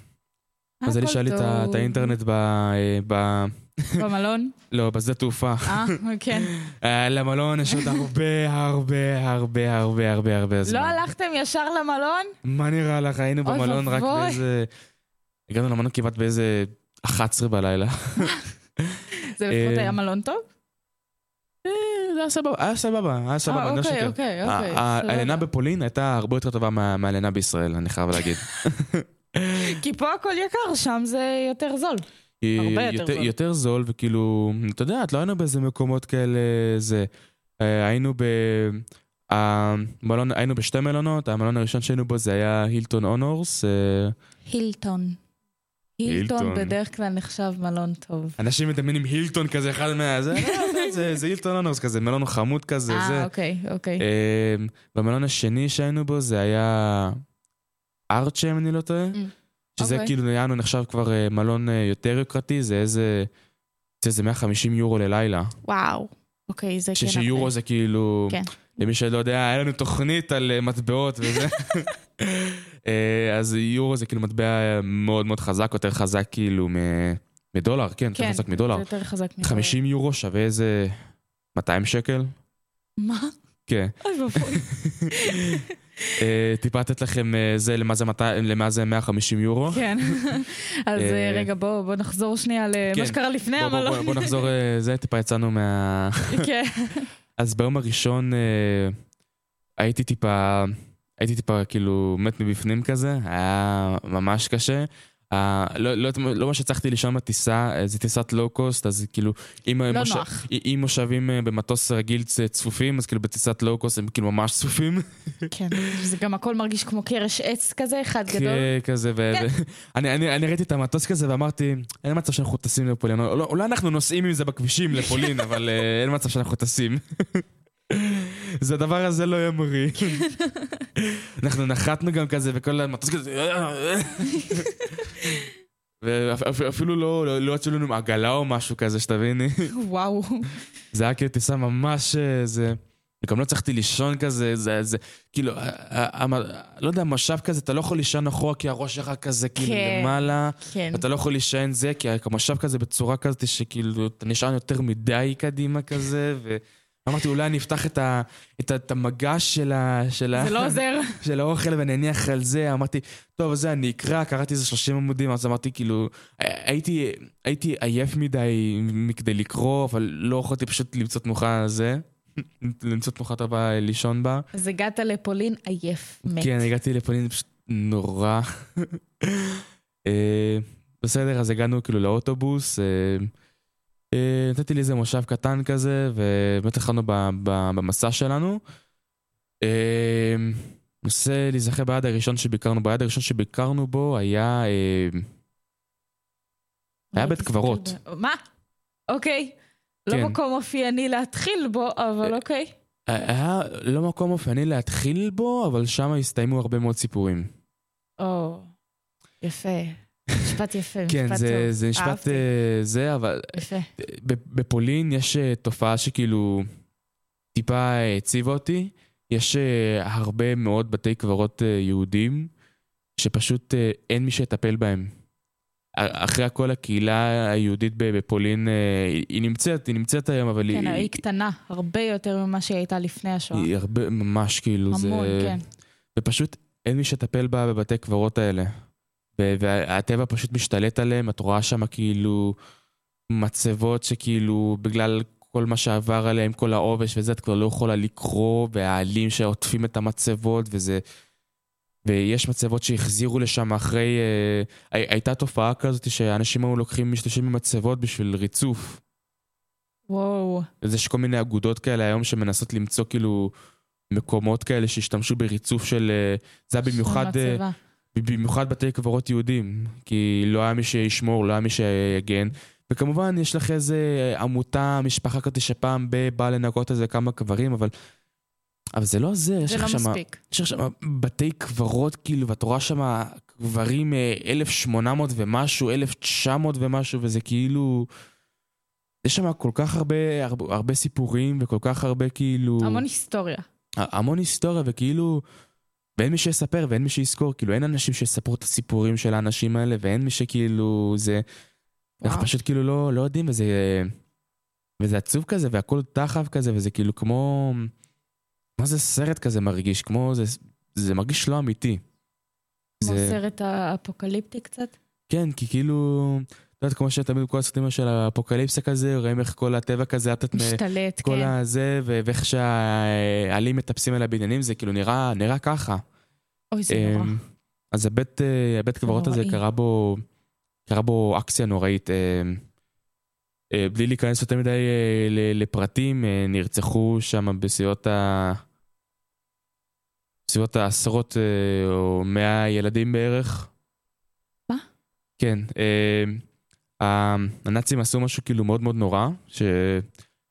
אני
הכל
שאלי את. האינטרנט ב... אה, ב...
במלון?
לא, בשדה תעופה.
אה, כן.
למלון יש עוד הרבה, הרבה, הרבה, הרבה, הרבה, הרבה זמן.
לא הלכתם ישר למלון?
מה נראה לך? היינו במלון רק. באיזה... הגענו למלון כמעט באיזה 11 בלילה.
זה לפחות
אה,
היה מלון טוב?
אה, זה היה סבבה, היה סבבה, היה סבבה,
אה,
אני לא
אוקיי,
שקר.
אוקיי,
ה-
אוקיי.
הלינה בפולין הייתה הרבה יותר טובה מה- מהלינה בישראל, אני חייב להגיד.
כי פה הכל יקר, שם זה יותר זול. הרבה יותר זול.
יותר זול, וכאילו, אתה יודע, לא היינו באיזה מקומות כאלה, זה... אה, היינו ב... המלון, היינו בשתי מלונות, המלון הראשון שהיינו בו זה היה הילטון אונורס. אה,
הילטון.
הילטון.
בדרך כלל נחשב מלון טוב.
אנשים מדמיינים הילטון כזה, אחד מה... זה, זה, זה הילטון אונורס כזה, מלון חמוד כזה,
אה,
זה.
אוקיי, אוקיי.
אה, במלון השני שהיינו בו זה היה ארצ'ה, אם אני לא טועה. שזה
אוקיי.
כאילו היה לנו נחשב כבר אה, מלון אה, יותר יוקרתי, זה איזה... זה איזה 150 יורו ללילה.
וואו. אוקיי, זה כן.
שיורו. זה כאילו...
כן.
למי שלא יודע, היה לנו תוכנית על אה, מטבעות וזה. אה, אז יורו זה כאילו מטבע מאוד מאוד חזק, יותר חזק כאילו מ- מדולר, כן, יותר
כן,
חזק מדולר.
יותר חזק מדולר.
50 יורו שווה איזה 200 שקל.
מה?
כן.
אוי ואבוי.
אה, טיפה לתת לכם אה, זה, למה זה 200 למה זה 150 יורו.
כן. אז רגע, בואו בוא נחזור שנייה למה
כן.
שקרה לפני
בוא-
המלון.
בוא נחזור, אה, זה, טיפה יצאנו מה...
כן.
אז ביום הראשון הייתי טיפה, הייתי טיפה כאילו מת מבפנים כזה, היה ממש קשה. אה, לא, לא, לא מה שהצלחתי לישון בטיסה, אה, זה טיסת לואו-קוסט, אז כאילו, אם,
לא
מוש...
נוח.
אם מושבים אה, במטוס רגיל צפופים, אז כאילו בטיסת לואו-קוסט הם כאילו ממש צפופים.
כן. זה גם הכל מרגיש כמו קרש עץ כזה, אחד גדול.
כן, כזה, ו...
כן.
אני, אני, אני ראיתי את המטוס כזה ואמרתי, אין מצב שאנחנו טסים לפולין, לא, אולי אנחנו נוסעים עם זה בכבישים לפולין, אבל אה, אין מצב שאנחנו טסים. זה הדבר הזה לא ימריא. אנחנו נחתנו גם כזה, וכל המטוס כזה... ואפילו לא, לא, יצאו לנו עגלה או משהו כזה, שתביני.
וואו.
זה היה כאילו טיסה ממש... אה, זה... גם לא הצלחתי לישון כזה, זה, זה, כאילו, ה- ה- ה- לא יודע, משאב כזה, אתה לא יכול לישון אחורה כי הראש שלך כזה כאילו
כן.
למעלה,
כן.
אתה לא יכול להישען זה, כי המשאב כזה בצורה כזאת שכאילו, אתה נשען יותר מדי קדימה כזה, ואמרתי, אולי אני אפתח את, ה, את, ה, את המגש של, ה, של, ה,
לא עוזר.
של האוכל ואני אניח על זה, אמרתי, טוב, זה, אני אקרא, קראתי איזה 30 עמודים, אז אמרתי, כאילו, הייתי, הייתי עייף מדי מכדי לקרוא, אבל לא יכולתי פשוט למצוא תנוחה זה, למצוא תנוחה טובה לישון בה.
אז הגעת לפולין עייף, מת.
כן, הגעתי לפולין פשוט נורא. אה, בסדר, אז הגענו כאילו לאוטובוס, אה, אה, נתתי לי איזה מושב קטן כזה, ובאמת התחלנו במסע שלנו. אה, ננסה להיזכר ביעד הראשון שביקרנו בו, היעד הראשון שביקרנו בו היה... אה, היה בית קברות.
מה? אוקיי.
כן.
לא מקום אופייני להתחיל בו, אבל אוקיי.
היה לא מקום אופייני להתחיל בו, אבל שם הסתיימו הרבה מאוד סיפורים.
או, יפה. משפט יפה, משפט
כן,
טוב.
זה, זה משפט
אהבתי.
אה, זה, אבל
יפה.
בפולין יש אה, תופעה שכאילו טיפה הציבה אותי. יש אה, הרבה מאוד בתי קברות אה, יהודים שפשוט אין מי שיטפל בהם. אחרי הכל הקהילה היהודית בפולין, היא- נמצאת, היא נמצאת היום, אבל
כן,
היא,
היא קטנה, הרבה יותר ממה שהיא הייתה לפני השואה.
היא הרבה, ממש כאילו, זה...
המון, כן.
ופשוט אין מי שיטפל בה בבתי קברות האלה. והטבע פשוט משתלט עליהם, את רואה שם כאילו מצבות שכאילו בגלל כל מה שעבר עליהם, כל העובש וזה, את כבר לא יכולה לקרוא, והעלים שעוטפים את המצבות, וזה... ויש מצבות שהחזירו לשם אחרי... אה, הי- הייתה תופעה כזאת שאנשים היו לוקחים, משתמשים במצבות בשביל ריצוף.
וואו.
אז יש כל מיני אגודות כאלה היום שמנסות למצוא כאילו מקומות כאלה שהשתמשו בריצוף של... אה, זה היה במיוחד... אה,
מצבה.
במיוחד בתי קברות יהודים, כי לא היה מי שישמור, לא היה מי שיגן. וכמובן, יש לך איזה עמותה, משפחה כזאת שפעם באה לנקות איזה כמה קברים, אבל... אבל זה לא זה, יש
זה
לך
לא. מספיק.
יש לך שם בתי קברות, כאילו, ואת רואה שם קברים אה, 1800 ומשהו, 1900 ומשהו, וזה כאילו... יש שם כל כך הרבה, הרבה, הרבה סיפורים, וכל כך הרבה כאילו...
המון היסטוריה.
המון היסטוריה, וכאילו, ואין מי שיספר ואין מי שיזכור, כאילו אין אנשים שיספרו את הסיפורים של האנשים האלה, ואין מי שכאילו זה... אנחנו
וואו.
פשוט כאילו לא, לא יודעים, וזה... וזה עצוב כזה, והכל דחף כזה, וזה כאילו כמו... כמו זה סרט כזה מרגיש, כמו זה... זה מרגיש לא אמיתי.
כמו
זה...
סרט האפוקליפטי קצת. כן,
כי כאילו... את יודעת, כמו שתמיד כל הסרטים של האפוקליפסה כזה, רואים איך כל הטבע כזה, את
משתלט,
כל
כן.
הזה, ואיך שהעלים מטפסים על הבניינים, זה כאילו נראה, נראה ככה.
אוי, זה נורא.
אמ, אז הבית, אה, הבית קברות הזה. קרה בו, קרה בו אקציה נוראית. אמ, אה, בלי להיכנס יותר מדי אה, לפרטים, נרצחו שם בסביבות ה... בסביבות העשרות או מאה ילדים בערך.
מה?
כן. הנאצים עשו משהו כאילו מאוד מאוד נורא, ש...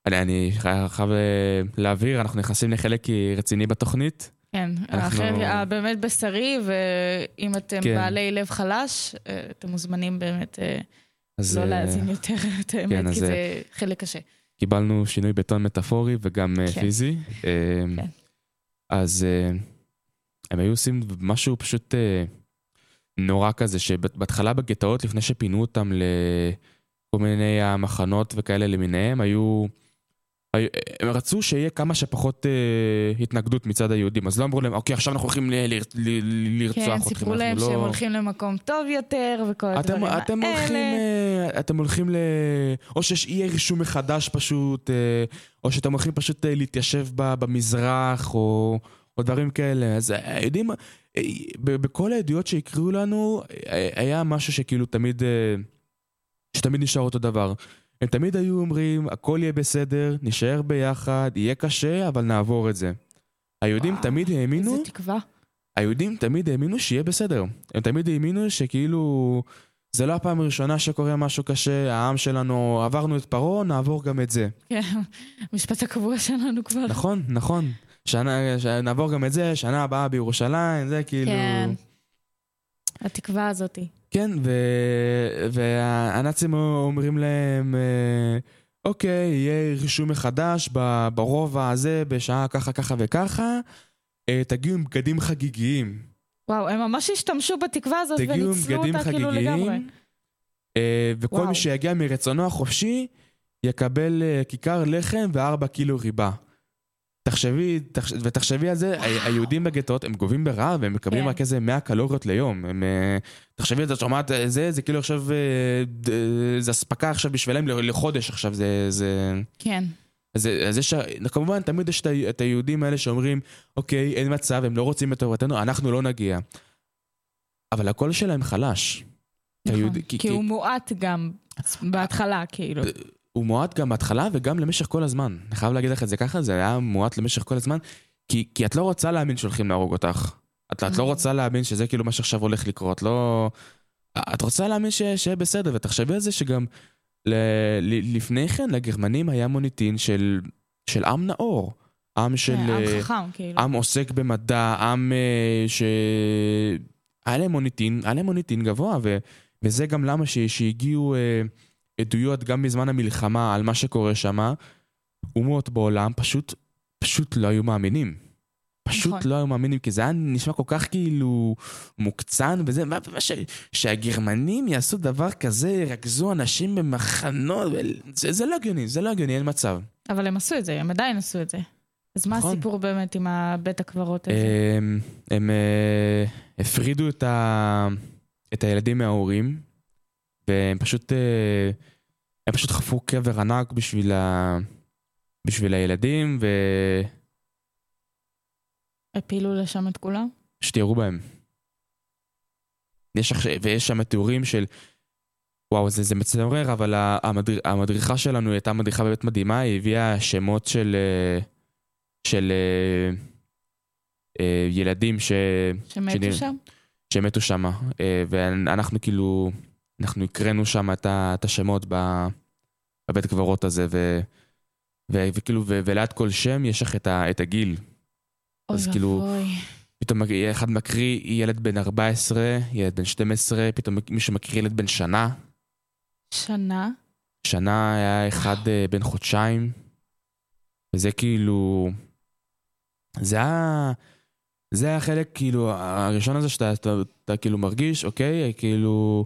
אני, אני חי- חייב אה, להבהיר, אנחנו נכנסים לחלק רציני בתוכנית.
כן,
אנחנו-
האחר אה, באמת בשרי, ואם אתם
כן.
בעלי לב חלש, אה, אתם מוזמנים באמת
אז
לא להאזין יותר, את
כן,
האמת,
אז,
כי זה חלק קשה.
קיבלנו שינוי בטון מטאפורי וגם
כן.
פיזי.
כן.
אז הם היו עושים משהו פשוט נורא כזה, שבהתחלה בגטאות, לפני שפינו אותם לכל מיני המחנות וכאלה למיניהם, היו... הם רצו שיהיה כמה שפחות אה, התנגדות מצד היהודים, אז לא אמרו להם, אוקיי, עכשיו אנחנו הולכים ל- ל- ל- לרצוח
כן,
אתכם.
סיפרו
אנחנו
להם
לא-
שהם הולכים למקום טוב יותר, וכל
אתם,
הדברים
אתם
האלה.
הולכים, אה, אתם הולכים ל... או שיש אי רישום מחדש פשוט, אה, או שאתם הולכים פשוט אה, להתיישב במזרח, או, או דברים כאלה. אז יודעים, אה, בכל העדויות שהקריאו לנו, אה, היה משהו שכאילו תמיד, אה, שתמיד נשאר אותו דבר. הם תמיד היו אומרים, הכל יהיה בסדר, נישאר ביחד, יהיה קשה, אבל נעבור את זה. היהודים
וואו,
תמיד האמינו...
איזה תקווה.
היהודים תמיד האמינו שיהיה בסדר. הם תמיד האמינו שכאילו... זה לא הפעם הראשונה שקורה משהו קשה, העם שלנו, עברנו את פרעה, נעבור גם את זה.
כן, המשפט הקבוע שלנו כבר.
נכון, נכון. שנה, ש... נעבור גם את זה, שנה הבאה בירושלים, זה כאילו...
כן. התקווה הזאתי.
כן, ו... והנאצים אומרים להם, אה, אוקיי, יהיה רישום מחדש ברובע הזה, בשעה ככה, ככה וככה, אה, תגיעו עם בגדים חגיגיים.
וואו, הם ממש השתמשו בתקווה הזאת
תגיעו עם
וניצלו
בגדים
אותה כאילו לגמרי.
חגיגיים, אה, וכל
וואו.
מי שיגיע מרצונו החופשי יקבל כיכר לחם וארבע קילו ריבה. תחשבי, תחש... ותחשבי על זה, היהודים בגטאות הם גובים ברעב, הם מקבלים
כן.
רק איזה 100 קלוריות ליום. הם, אה, תחשבי על זה, את שומעת אה, זה, זה כאילו עכשיו, אה, זה אספקה עכשיו בשבילם לחודש עכשיו, זה... זה...
כן.
אז, אז יש, כמובן, תמיד יש את היהודים האלה שאומרים, אוקיי, אין מצב, הם לא רוצים את טובתנו, אנחנו לא נגיע. אבל הקול שלהם חלש.
נכון.
היהודי-
כי
כי-
הוא מועט גם בהתחלה, כאילו.
הוא מועט גם בהתחלה וגם למשך כל הזמן. אני חייב להגיד לך את זה ככה, זה היה מועט למשך כל הזמן, כי, כי את לא רוצה להאמין שהולכים להרוג אותך. את, את לא רוצה להאמין שזה כאילו מה שעכשיו הולך לקרות, לא... את רוצה להאמין ש, שיהיה בסדר, ותחשבי על זה שגם ל, ל, לפני כן לגרמנים היה מוניטין של, של עם נאור. עם של...
כן,
אה,
עם חכם, כאילו.
עם עוסק במדע, עם אה, ש... היה להם מוניטין, היה להם מוניטין גבוה, ו... וזה גם למה ש... שהגיעו אה, עדויות גם בזמן המלחמה על מה שקורה שם. אומות בעולם פשוט, פשוט לא היו מאמינים. פשוט
נכון.
לא היו מאמינים, כי זה היה נשמע כל כך כאילו מוקצן וזה, מה, ש... שהגרמנים יעשו דבר כזה, ירכזו אנשים במחנות, זה, זה לא הגיוני, זה לא הגיוני, אין מצב.
אבל הם עשו את זה, הם עדיין עשו את זה. אז מה
נכון.
הסיפור באמת עם הבית הקברות הזה?
הם, הם אה, הפרידו את, ה, את הילדים מההורים, והם פשוט, אה, הם פשוט חפרו קבר ענק בשביל, ה, בשביל הילדים,
הפילו לשם את כולם?
ירו בהם. יש, ויש שם תיאורים של, וואו, זה, זה מצמרר, אבל ה- המדריך, המדריכה שלנו הייתה מדריכה באמת מדהימה, היא הביאה שמות של, אה, של אה, ילדים ש...
שמתו
שנראה-
שם?
שמתו שם, ואנחנו כאילו, אנחנו הקראנו שם את השמות בבית קברות הזה, ו- ו- וכאילו, ו- וליד כל שם יש לך את ה- את הגיל. אז
אוי
כאילו,
ואבוי.
פתאום אחד מקריא ילד בן 14, ילד בן 12, פתאום מישהו מקריא ילד בן שנה.
שנה?
שנה היה אחד אה, בן חודשיים. וזה כאילו... זה היה... זה היה חלק, כאילו, הראשון הזה שאתה אתה, אתה, כאילו מרגיש, אוקיי, כאילו,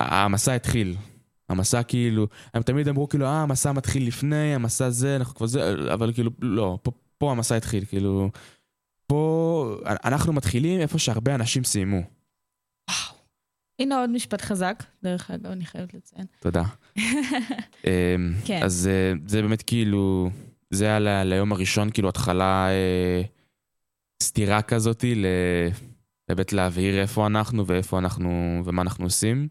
המסע התחיל. המסע כאילו, הם תמיד אמרו כאילו, אה, המסע מתחיל לפני, המסע זה, אנחנו כבר זה, אבל כאילו, לא, פה, פה המסע התחיל, כאילו, פה אנחנו מתחילים איפה שהרבה אנשים סיימו.
הנה עוד משפט חזק, דרך אגב, אני חייבת לציין.
תודה. אמ,
כן.
אז אה, זה באמת כאילו, זה היה ל- ליום הראשון, כאילו התחלה אה, סתירה כזאתי, באמת להבהיר איפה אנחנו ואיפה אנחנו, ומה אנחנו עושים.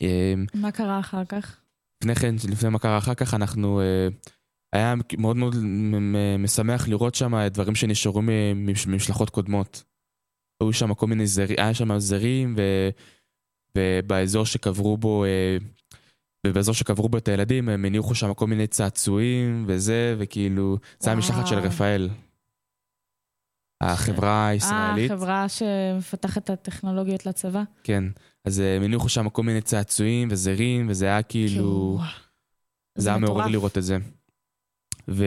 אמ,
מה קרה אחר כך?
לפני כן, לפני מה קרה אחר כך, אנחנו... אה, היה מאוד מאוד משמח לראות שם דברים שנשארו ממשלחות קודמות. היו שם כל מיני זרים, היה שם זרים, ו, ובאזור שקברו בו, אה, ובאזור שקברו בו את הילדים, הם הניחו שם כל מיני צעצועים וזה, וכאילו, זה היה משלחת של. רפאל. החברה הישראלית.
אה, חברה שמפתחת את הטכנולוגיות לצבא?
כן. אז אה, הם הניחו שם כל מיני צעצועים וזרים, וזה היה כאילו... זה היה מעורר. לראות את זה. ו...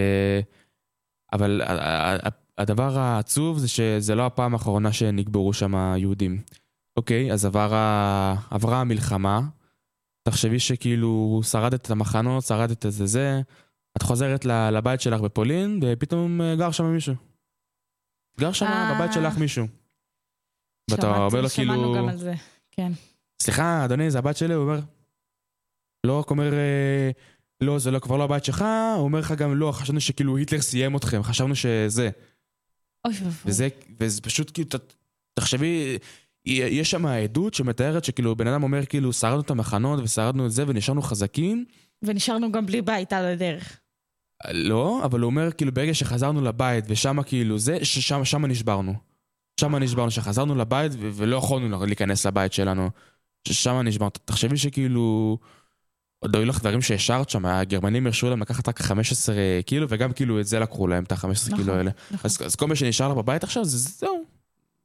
אבל ה- ה- ה- הדבר העצוב זה שזה לא הפעם האחרונה שנקברו שם יהודים. אוקיי, אז עבר ה... עברה המלחמה, תחשבי שכאילו שרדת את המחנות, שרדת את זה זה, את חוזרת לבית שלך בפולין, ופתאום אה, גר שם מישהו. גר שם
אה.
בבית שלך מישהו. ואתה אומר לו
שמענו
כאילו...
גם על זה, כן.
סליחה, אדוני, זה הבת שלי? הוא אומר, לא רק אומר, אה, לא, זה לא, כבר לא הבית שלך, הוא אומר לך גם, לא, חשבנו שכאילו היטלר סיים אתכם, חשבנו שזה.
אוי ואבוי.
וזה, וזה פשוט כאילו, ת- תחשבי, יש שם עדות שמתארת שכאילו בן אדם אומר כאילו, שרדנו את המחנות ושרדנו את זה ונשארנו חזקים.
ונשארנו גם בלי בית על הדרך.
לא, אבל הוא אומר כאילו ברגע שחזרנו לבית ושם כאילו זה, ששם נשברנו. שם נשברנו, שחזרנו לבית ולא יכולנו להיכנס לבית שלנו. ששם נשברנו. תחשבי שכאילו... עוד היו לך דברים שהשארת שם, הגרמנים הרשו להם לקחת רק 15 קילו, וגם כאילו את זה לקחו להם, את ה-15
נכון,
קילו האלה.
נכון.
אז, אז כל מה שנשאר לה בבית עכשיו, זה זהו.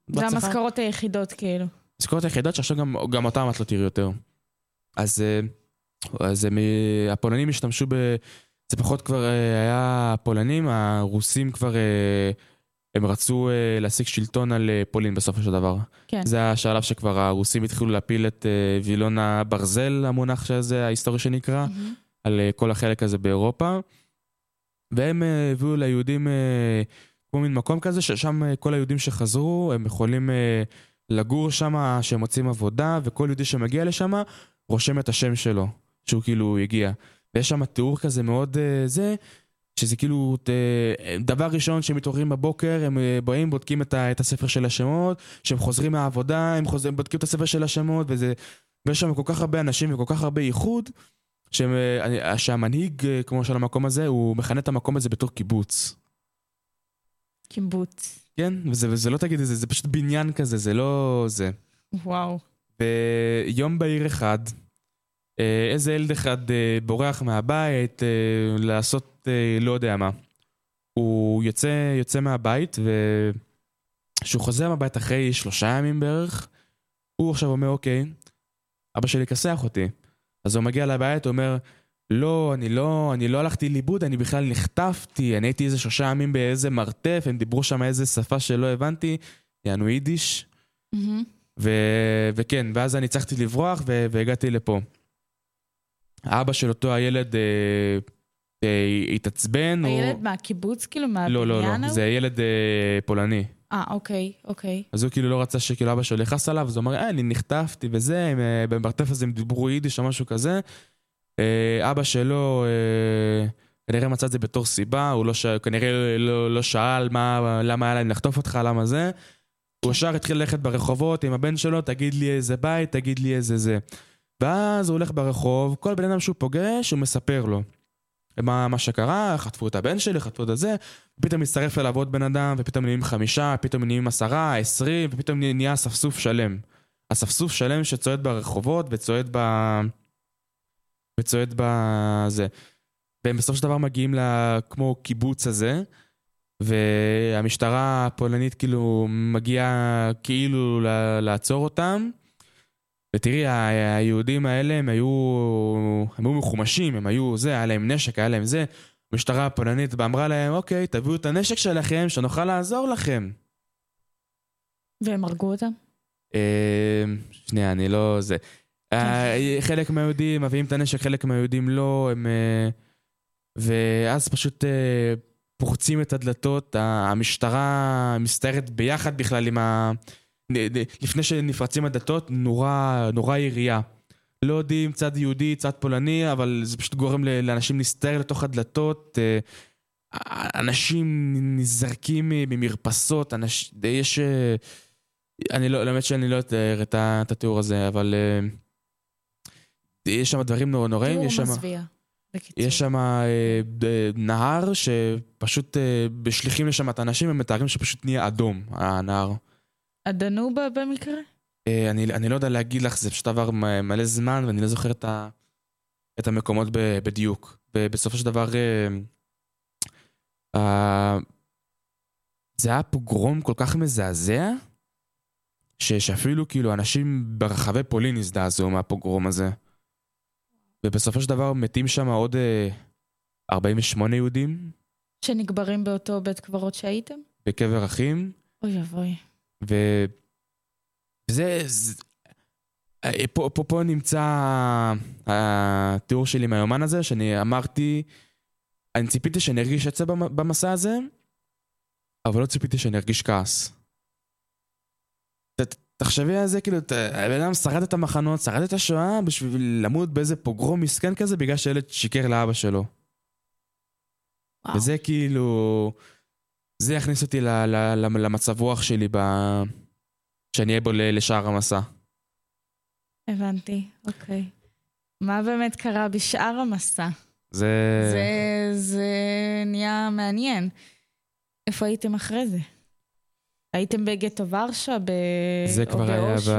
זה. המשכורות היחידות, כאילו.
המשכורות היחידות שעכשיו גם, גם אותם את לא תראי יותר. אז, אה, אז הם, אה, הפולנים השתמשו ב... זה פחות כבר אה, היה הפולנים, הרוסים כבר... הם רצו אה, להשיג שלטון על אה, פולין בסופו של דבר.
כן.
זה השלב שכבר הרוסים התחילו להפיל את אה, וילון הברזל, המונח שזה, ההיסטורי שנקרא,
מהמם.
על אה, כל החלק הזה באירופה. והם אה, הביאו ליהודים אה, כמו מין מקום כזה, ששם אה, כל היהודים שחזרו, הם יכולים אה, לגור שם, שהם מוצאים עבודה, וכל יהודי שמגיע לשם רושם את השם שלו, שהוא כאילו הגיע. ויש שם תיאור כזה מאוד אה, זה, שזה כאילו דבר ראשון שהם מתעוררים בבוקר, הם אה, באים, בודקים את, ה, את הספר של השמות, כשהם חוזרים מהעבודה, הם, חוזרים, בודקים את הספר של השמות, וזה, ויש שם כל כך הרבה אנשים וכל כך הרבה ייחוד, שהם, אה, שהמנהיג, אה, כמו של המקום הזה, הוא מכנה את המקום הזה בתור קיבוץ.
קיבוץ.
כן? וזה, וזה לא תגיד את זה, זה פשוט בניין כזה, זה לא זה.
וואו.
ויום בהיר אחד, איזה ילד אחד בורח מהבית אה, לעשות אה, לא יודע מה. הוא יוצא, יוצא מהבית, וכשהוא חוזר מהבית אחרי שלושה ימים בערך, הוא עכשיו אומר, אוקיי, אבא שלי כסח אותי. אז הוא מגיע לבית, הוא אומר, לא, אני לא, אני לא הלכתי לאיבוד, אני בכלל נחטפתי, אני הייתי איזה שלושה ימים באיזה מרתף, הם דיברו שם איזה שפה שלא הבנתי, יענו יידיש.
מהמם.
ו... וכן, ואז אני הצלחתי לברוח. והגעתי לפה. האבא של אותו הילד אה, התעצבן.
הילד
הוא...
מהקיבוץ, כאילו,
לא,
מהבניין
לא, לא,
ההוא?
זה ילד אה, פולני.
אה, אוקיי, אוקיי.
אז הוא כאילו לא רצה שכאילו אבא שלו יכעס עליו, אז הוא אמר, אה, אני נחטפתי וזה, הם, אה, במרתף הזה הם דיברו יידיש או משהו כזה. אה, אבא שלו אה, כנראה מצא את זה בתור סיבה, הוא לא ש... כנראה לא, לא שאל מה, למה היה להם לחטוף אותך, למה זה. הוא ישר התחיל ללכת ברחובות עם הבן שלו, תגיד לי איזה בית, תגיד לי איזה זה. ואז הוא הולך ברחוב, כל בן אדם שהוא פוגש, הוא מספר לו. מה, מה שקרה, חטפו את הבן שלי, חטפו את זה, פתאום מצטרף אליו עוד בן אדם, ופתאום נהיים חמישה, פתאום נהיים עשרה, עשרים, ופתאום נהיה אספסוף שלם. אספסוף שלם שצועד ברחובות וצועד ב... וצועד בזה. והם בסופו של דבר מגיעים לכמו קיבוץ הזה, והמשטרה הפולנית כאילו מגיעה כאילו לעצור אותם. ותראי, היהודים האלה הם היו, הם היו מחומשים, הם היו זה, היה להם נשק, היה להם זה. המשטרה הפולנית ואמרה להם, אוקיי, תביאו את הנשק שלכם, שנוכל לעזור לכם.
והם הרגו אותם?
אה, שנייה, אני לא... זה... אה, חלק מהיהודים מביאים את הנשק, חלק מהיהודים לא, הם... אה, ואז פשוט אה, פורצים את הדלתות, המשטרה מסתערת ביחד בכלל עם ה... לפני שנפרצים הדלתות, נורה, נורה ירייה. לא יודעים צד יהודי, צד פולני, אבל זה פשוט גורם לאנשים להסתער לתוך הדלתות. אה, אנשים נזרקים ממרפסות, אנש... יש... אה, אני לא, האמת שאני לא אתאר את התיאור הזה, אבל אה, יש שם דברים נור, נוראים,
תיאור
יש שם...
מזוויע. בקיצור.
יש שם אה, נהר שפשוט אה, בשליחים לשם את האנשים, הם מתארים שפשוט נהיה אדום, הנהר.
הדנובה במקרה?
אה, אני, אני לא יודע להגיד לך, זה פשוט עבר מלא זמן ואני לא זוכר את, ה, את המקומות ב, בדיוק. ובסופו של דבר, אה, אה, זה היה פוגרום כל כך מזעזע, ש, שאפילו כאילו אנשים ברחבי פולין הזדעזעו מהפוגרום הזה. ובסופו של דבר מתים שם עוד אה, 48 יהודים
שנקברים באותו בית קברות שהייתם?
בקבר אחים,
אוי אבוי.
ו... וזה... זה... אה, פה, פה, פה נמצא התיאור שלי מהיומן הזה, שאני אמרתי, אני ציפיתי שאני ארגיש במ- במסע הזה, אבל לא ציפיתי שאני ארגיש כעס. ת- תחשבי על זה, כאילו, הבן אדם שרד את המחנות, שרד את השואה בשביל למות באיזה פוגרום מסכן כזה בגלל שילד שיקר לאבא שלו.
וואו.
וזה כאילו... זה יכניס אותי ל- ל- ל- למצב רוח שלי ב... שאני אהיה בו ל- לשאר המסע.
הבנתי, אוקיי. מה באמת קרה בשאר המסע?
זה...
זה, זה נהיה מעניין. איפה הייתם אחרי זה? הייתם בגטו ורשה? ב...
זה כבר היה ב...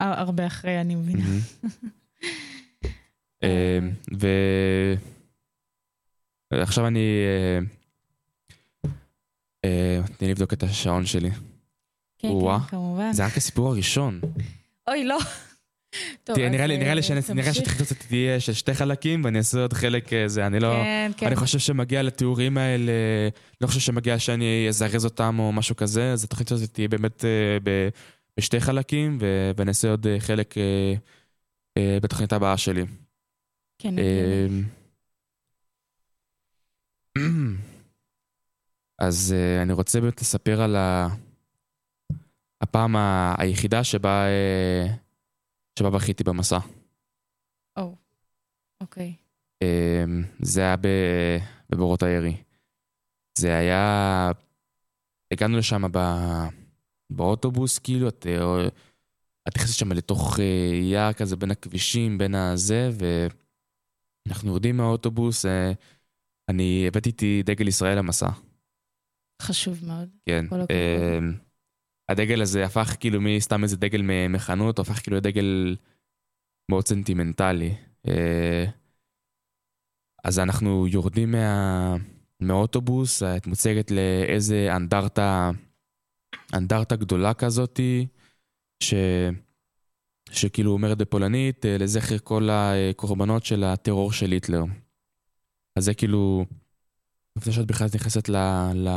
אה, הרבה אחרי, אני מבינה.
אה, ו... עכשיו אני... אה, תני לי לבדוק את השעון שלי.
כן. כן, כמובן.
זה רק הסיפור הראשון.
אוי, לא. טוב,
תראה, נראה לי
אה, תמשיך.
שהתחתות תהיה של שתי חלקים ואני אעשה עוד חלק אה, זה, אני לא...
כן, כן.
אני חושב שמגיע לתיאורים האלה, לא חושב שמגיע שאני אזרז אותם או משהו כזה, אז התוכנית הזאת תהיה באמת בשתי חלקים, ו- ונעשה עוד חלק בתוכנית הבאה שלי.
כן,
אז אה, אני רוצה באמת לספר על ה- הפעם ה- היחידה שבה אה, שבה בכיתי במסע.
או, אוקיי.
אמ, זה היה בבורות הירי. זה היה... הגענו לשם ב- באוטובוס, כאילו, את אה, את נכנסת שם לתוך יער כזה בין הכבישים, בין הזה, ואנחנו יורדים מהאוטובוס, אני הבאתי איתי דגל ישראל למסע,
חשוב מאוד.
כן. אמ, הדגל הזה הפך כאילו מסתם איזה דגל מחנות, הוא הפך כאילו לדגל מאוד סנטימנטלי. אה, אז אנחנו יורדים מה... מהאוטובוס, את מוצגת לאיזה אנדרטה, אנדרטה גדולה כזאתי, ש... שכאילו אומרת בפולנית, אה, לזכר כל הקורבנות של הטרור של היטלר. אז זה כאילו, לפני שאת בכלל נכנסת ל... ל...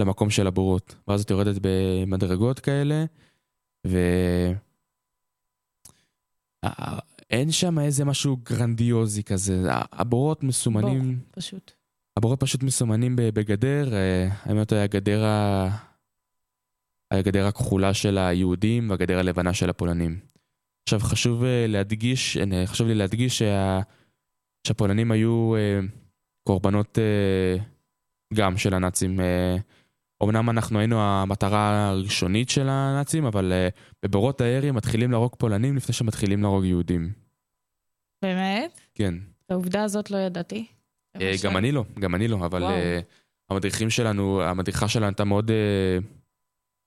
למקום של הבורות. ואז את יורדת במדרגות כאלה, ו... ה- אין שם איזה משהו גרנדיוזי כזה. הבורות מסומנים,
פשוט.
הבורות פשוט מסומנים בגדר, אה, האמת היא הגדר ה... הגדר הכחולה של היהודים והגדר הלבנה של הפולנים. עכשיו חשוב אה, להדגיש, אה, חשוב לי להדגיש שה... שהפולנים היו אה, קורבנות אה, גם של הנאצים. אה, אמנם אנחנו היינו המטרה הראשונית של הנאצים, אבל אה, בבורות הירי מתחילים להרוג פולנים לפני שמתחילים להרוג יהודים.
באמת?
כן.
את העובדה הזאת לא ידעתי.
אה. גם אני לא, גם אני לא, אבל. אה, המדריכים שלנו, המדריכה שלנו הייתה מאוד אה,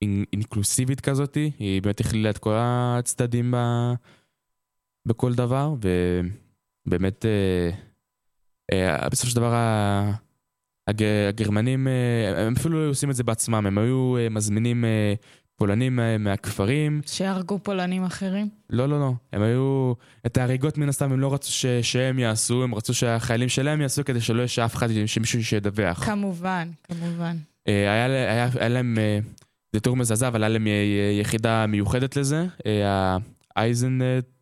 אינ- אינקלוסיבית כזאת, היא באמת הכלילה את כל הצדדים ב- בכל דבר, ובאמת אה, בסופו של דבר הג- הגרמנים, אה, הם אפילו לא היו עושים את זה בעצמם, הם היו אה, מזמינים אה, פולנים אה, מהכפרים.
שהרגו פולנים אחרים?
לא, לא, לא. הם היו... את ההריגות מן הסתם הם לא רצו ש... שהם יעשו, הם רצו שהחיילים שלהם יעשו כדי שלא יהיה שאף אחד, שמישהו שידווח.
כמובן, כמובן.
אה, היה, היה, היה להם, אה, זה תיאור מזעזע, אבל היה להם אה, יחידה מיוחדת לזה, ה Eisen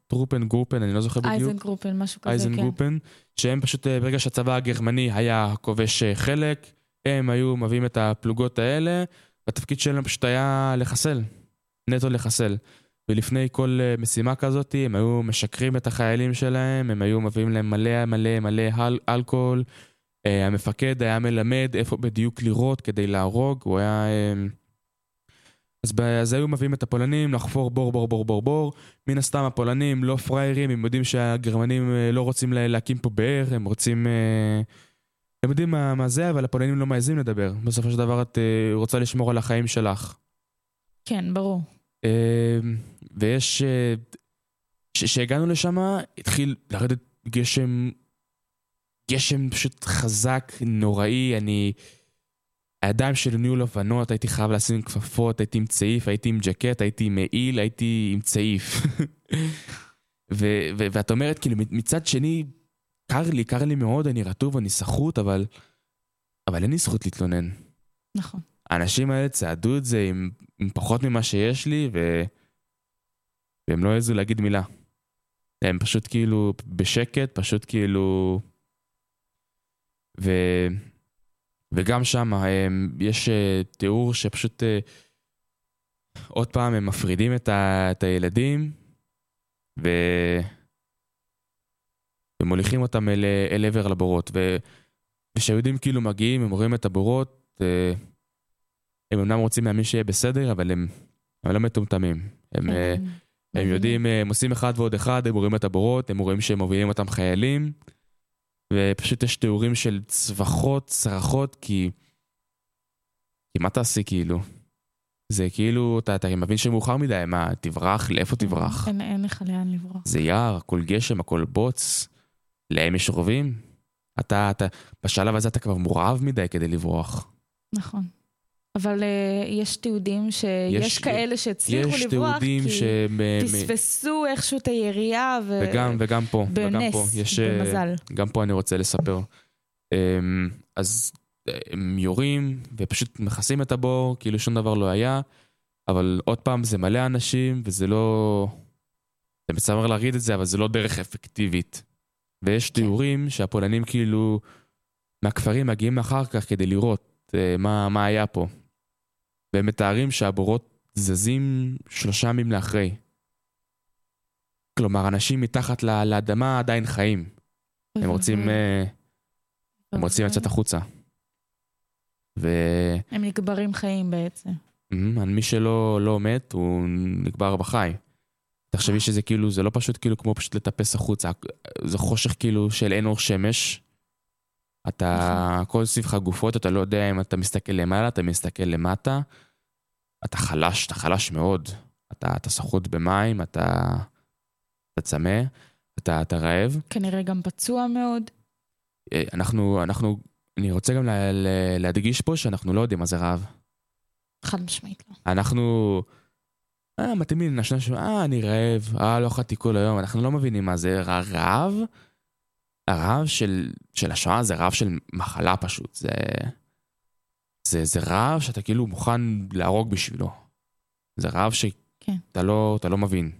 Truppen Gruppen, אני לא זוכר בדיוק.
Eisen Gruppen, משהו כזה,
Eisen
כן.
Gruppen, שהם פשוט, ברגע שהצבא הגרמני היה כובש חלק, הם היו מביאים את הפלוגות האלה, והתפקיד שלהם פשוט היה לחסל, נטו לחסל. ולפני כל משימה כזאת, הם היו משקרים את החיילים שלהם, הם היו מביאים להם מלא מלא מלא אל- אלכוהול. המפקד היה מלמד איפה בדיוק לירות כדי להרוג, הוא היה... אז, ב- אז היו מביאים את הפולנים לחפור בור בור בור בור בור. מן הסתם הפולנים לא פראיירים, הם יודעים שהגרמנים uh, לא רוצים לה- להקים פה באר, הם רוצים... Uh, הם יודעים מה, מה זה, אבל הפולנים לא מעזים לדבר. בסופו של דבר את uh, רוצה לשמור על החיים שלך.
כן, ברור.
ויש... כשהגענו לשם, התחיל לרדת גשם גשם פשוט חזק, נוראי, אני... הידיים שלי נהיו לבנות, הייתי חייב לשים כפפות, הייתי עם צעיף, הייתי עם ג'קט, הייתי עם מעיל, הייתי עם צעיף. ו- ו- ואת אומרת, כאילו, מצד שני, קר לי, קר לי מאוד, אני רטוב, אני סחוט, אבל... אבל אין לי זכות להתלונן.
נכון.
האנשים האלה צעדו את זה עם, עם פחות ממה שיש לי, ו... והם לא העזו להגיד מילה. הם פשוט כאילו בשקט, פשוט כאילו... ו... וגם שם יש אה, תיאור שפשוט אה, עוד פעם הם מפרידים את, ה... את הילדים ו... ומוליכים אותם אל, אל עבר לבורות. ו... וכשהיהודים כאילו מגיעים, הם רואים את הבורות, אה, הם אמנם רוצים להאמין שיהיה בסדר, אבל הם, הם לא מטומטמים. הם. הם יודעים, הם עושים אחד ועוד אחד, הם רואים את הבורות, הם רואים שהם מובילים אותם חיילים. ופשוט יש תיאורים של צווחות, צרחות, כי... כי מה תעשי כאילו? זה כאילו, אתה, אתה מבין שמאוחר מדי, מה, תברח? לאיפה תברח?
אין, אין לך לאן לברוח.
זה יער, הכל גשם, הכל בוץ, להם יש רובים. אתה, אתה, בשלב הזה אתה כבר מורעב מדי כדי לברוח.
נכון. אבל uh, יש תיעודים שיש
יש-
כאלה שהצליחו
יש
לברוח, כי
ש... מ- מ-
פספסו איכשהו את הירייה, ו...
וגם, וגם פה, וגם
בנס,
פה, יש... אה,
במזל.
גם פה אני רוצה לספר. אמ, אז אה, הם יורים ופשוט מכסים את הבור, כאילו שום דבר לא היה, אבל עוד פעם, זה מלא אנשים וזה לא... זה מצמר להגיד את זה, אבל זה לא דרך אפקטיבית. ויש תיאורים שהפולנים כאילו מהכפרים מגיעים אחר כך כדי לראות אה, מה, מה היה פה. והם מתארים שהבורות זזים שלושה ימים לאחרי. כלומר, אנשים מתחת לאדמה עדיין חיים. הם רוצים, אה, הם רוצים לצאת החוצה. ו...
הם נקברים חיים בעצם.
Mhm, מי שלא לא מת, הוא נקבר בחי. תחשבי שזה כאילו, זה לא פשוט כאילו כמו פשוט לטפס החוצה, זה חושך כאילו של אין אור שמש. אתה, הכל סביבך גופות, אתה לא יודע אם אתה מסתכל למעלה, אתה מסתכל למטה. אתה חלש, אתה חלש מאוד. אתה, אתה סחוט במים, אתה, אתה צמא, אתה, אתה רעב.
כנראה גם פצוע מאוד.
אה, אנחנו, אנחנו, אני רוצה גם לה, לה, להדגיש פה שאנחנו לא יודעים מה זה רעב.
חד משמעית לא.
אנחנו... אה, מתאימים לנשנש, אה, אני רעב, אה, לא אכלתי כל היום, אנחנו לא מבינים מה זה רע- רעב. הרעב של, של השואה זה רעב של מחלה פשוט, זה... זה, זה רעב שאתה כאילו מוכן להרוג בשבילו. זה רעב שאתה
כן.
לא, אתה לא מבין.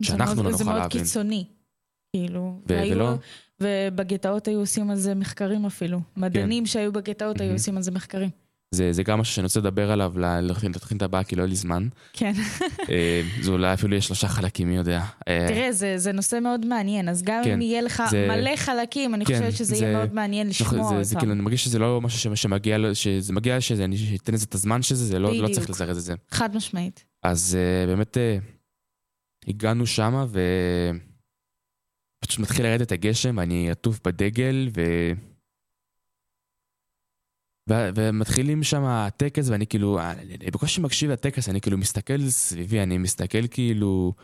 זה
שאנחנו
מאוד-
לא
זה
נוכל
מאוד
להבין.
קיצוני. כאילו,
ו-
והיו-
ולא?
ובגטאות היו עושים על זה מחקרים אפילו. מדענים שהיו בגטאות היו
מהמם.
עושים על זה מחקרים.
זה, זה גם משהו שאני רוצה לדבר עליו, לה- להתחיל את הבאה, כי לא היה לי זמן.
כן.
אה, זה אולי אפילו יהיה שלושה חלקים, מי יודע. אה,
תראה, זה, זה נושא מאוד מעניין, אז גם
כן,
אם יהיה לך
זה-
מלא חלקים, אני
כן,
חושבת שזה
זה-
יהיה מאוד מעניין
נכון,
לשמוע
זה,
אותם.
זה כאילו, אני מרגיש שזה לא משהו שמגיע, שזה מגיע, שזה, אני אתן לזה את הזמן שזה, זה לא, לא. צריך לזרז את זה.
חד משמעית.
אז uh, באמת uh, הגענו שמה, ופשוט מתחיל לרדת הגשם, ואני עטוף בדגל, ו... ו- ומתחילים שם הטקס, ואני כאילו, אני בקושי מקשיב לטקס, אני כאילו מסתכל סביבי, אני מסתכל כאילו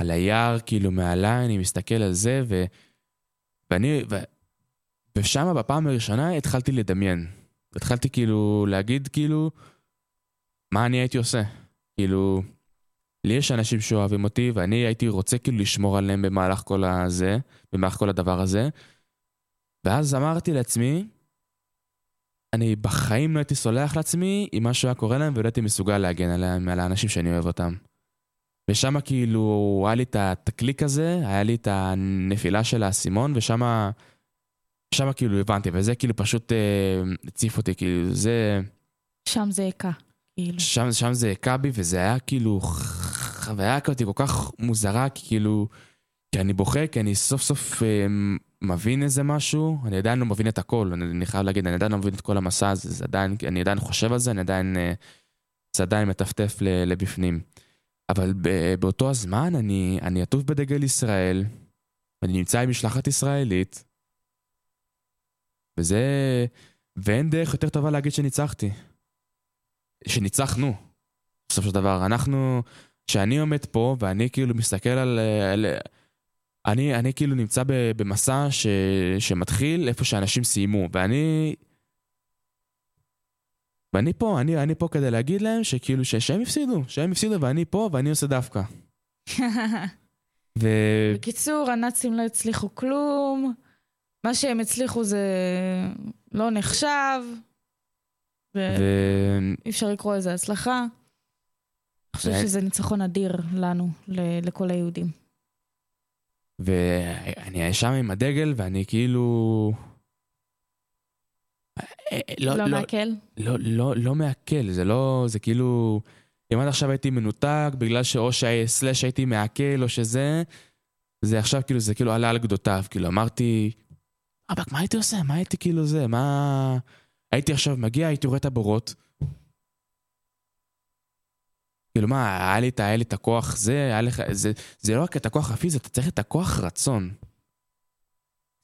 על היער, כאילו מעליי, אני מסתכל על זה, ו... ואני, ו... ושם בפעם הראשונה התחלתי לדמיין. התחלתי כאילו להגיד כאילו, מה אני הייתי עושה? כאילו, לי יש אנשים שאוהבים אותי, ואני הייתי רוצה כאילו לשמור עליהם במהלך כל הזה, במהלך כל הדבר הזה. ואז אמרתי לעצמי, אני בחיים לא הייתי סולח לעצמי אם משהו היה קורה להם ולא הייתי מסוגל להגן עליהם, על האנשים שאני אוהב אותם. ושם כאילו היה לי את הקליק הזה, היה לי את הנפילה של האסימון, ושם שם כאילו הבנתי, וזה כאילו פשוט אה, הציף אותי, כאילו זה...
שם זה היכה, כאילו.
שם, שם זה היכה בי, וזה היה כאילו חוויה כזאת כל כך מוזרה, כאילו... כי אני בוכה, כי אני סוף סוף אה, מבין איזה משהו, אני עדיין לא מבין את הכל, אני, אני חייב להגיד, אני עדיין לא מבין את כל המסע הזה, זה עדיין, אני עדיין חושב על זה, אני עדיין, אה, זה עדיין מטפטף לבפנים. אבל באותו הזמן אני, אני עטוף בדגל ישראל, אני נמצא עם משלחת ישראלית, וזה... ואין דרך יותר טובה להגיד שניצחתי. שניצחנו, בסופו של דבר. אנחנו, כשאני עומד פה ואני כאילו מסתכל על... על אני, אני כאילו נמצא במסע ש, שמתחיל איפה שאנשים סיימו, ואני... ואני פה, אני, אני פה כדי להגיד להם שכאילו ש, שהם הפסידו, שהם הפסידו ואני פה ואני עושה דווקא.
ו... בקיצור, הנאצים לא הצליחו כלום, מה שהם הצליחו זה לא נחשב, ואי ו... אפשר לקרוא לזה הצלחה. אני חושבת ו... שזה ניצחון אדיר לנו, לכל היהודים.
ואני שם עם הדגל, ואני כאילו...
לא, לא, לא מעכל?
לא, לא, לא מעכל, זה לא, זה כאילו... אם עד עכשיו הייתי מנותק, בגלל שאו סלאש הייתי מעכל או שזה, זה עכשיו כאילו, זה כאילו עלה על גדותיו, כאילו אמרתי, רבאק, מה הייתי עושה? מה הייתי כאילו זה? מה... הייתי עכשיו מגיע, הייתי רואה את הבורות. כאילו מה, היה לי, היה לי את הכוח זה, היה לך, זה, זה לא רק את הכוח הפיזי, אתה צריך את הכוח רצון.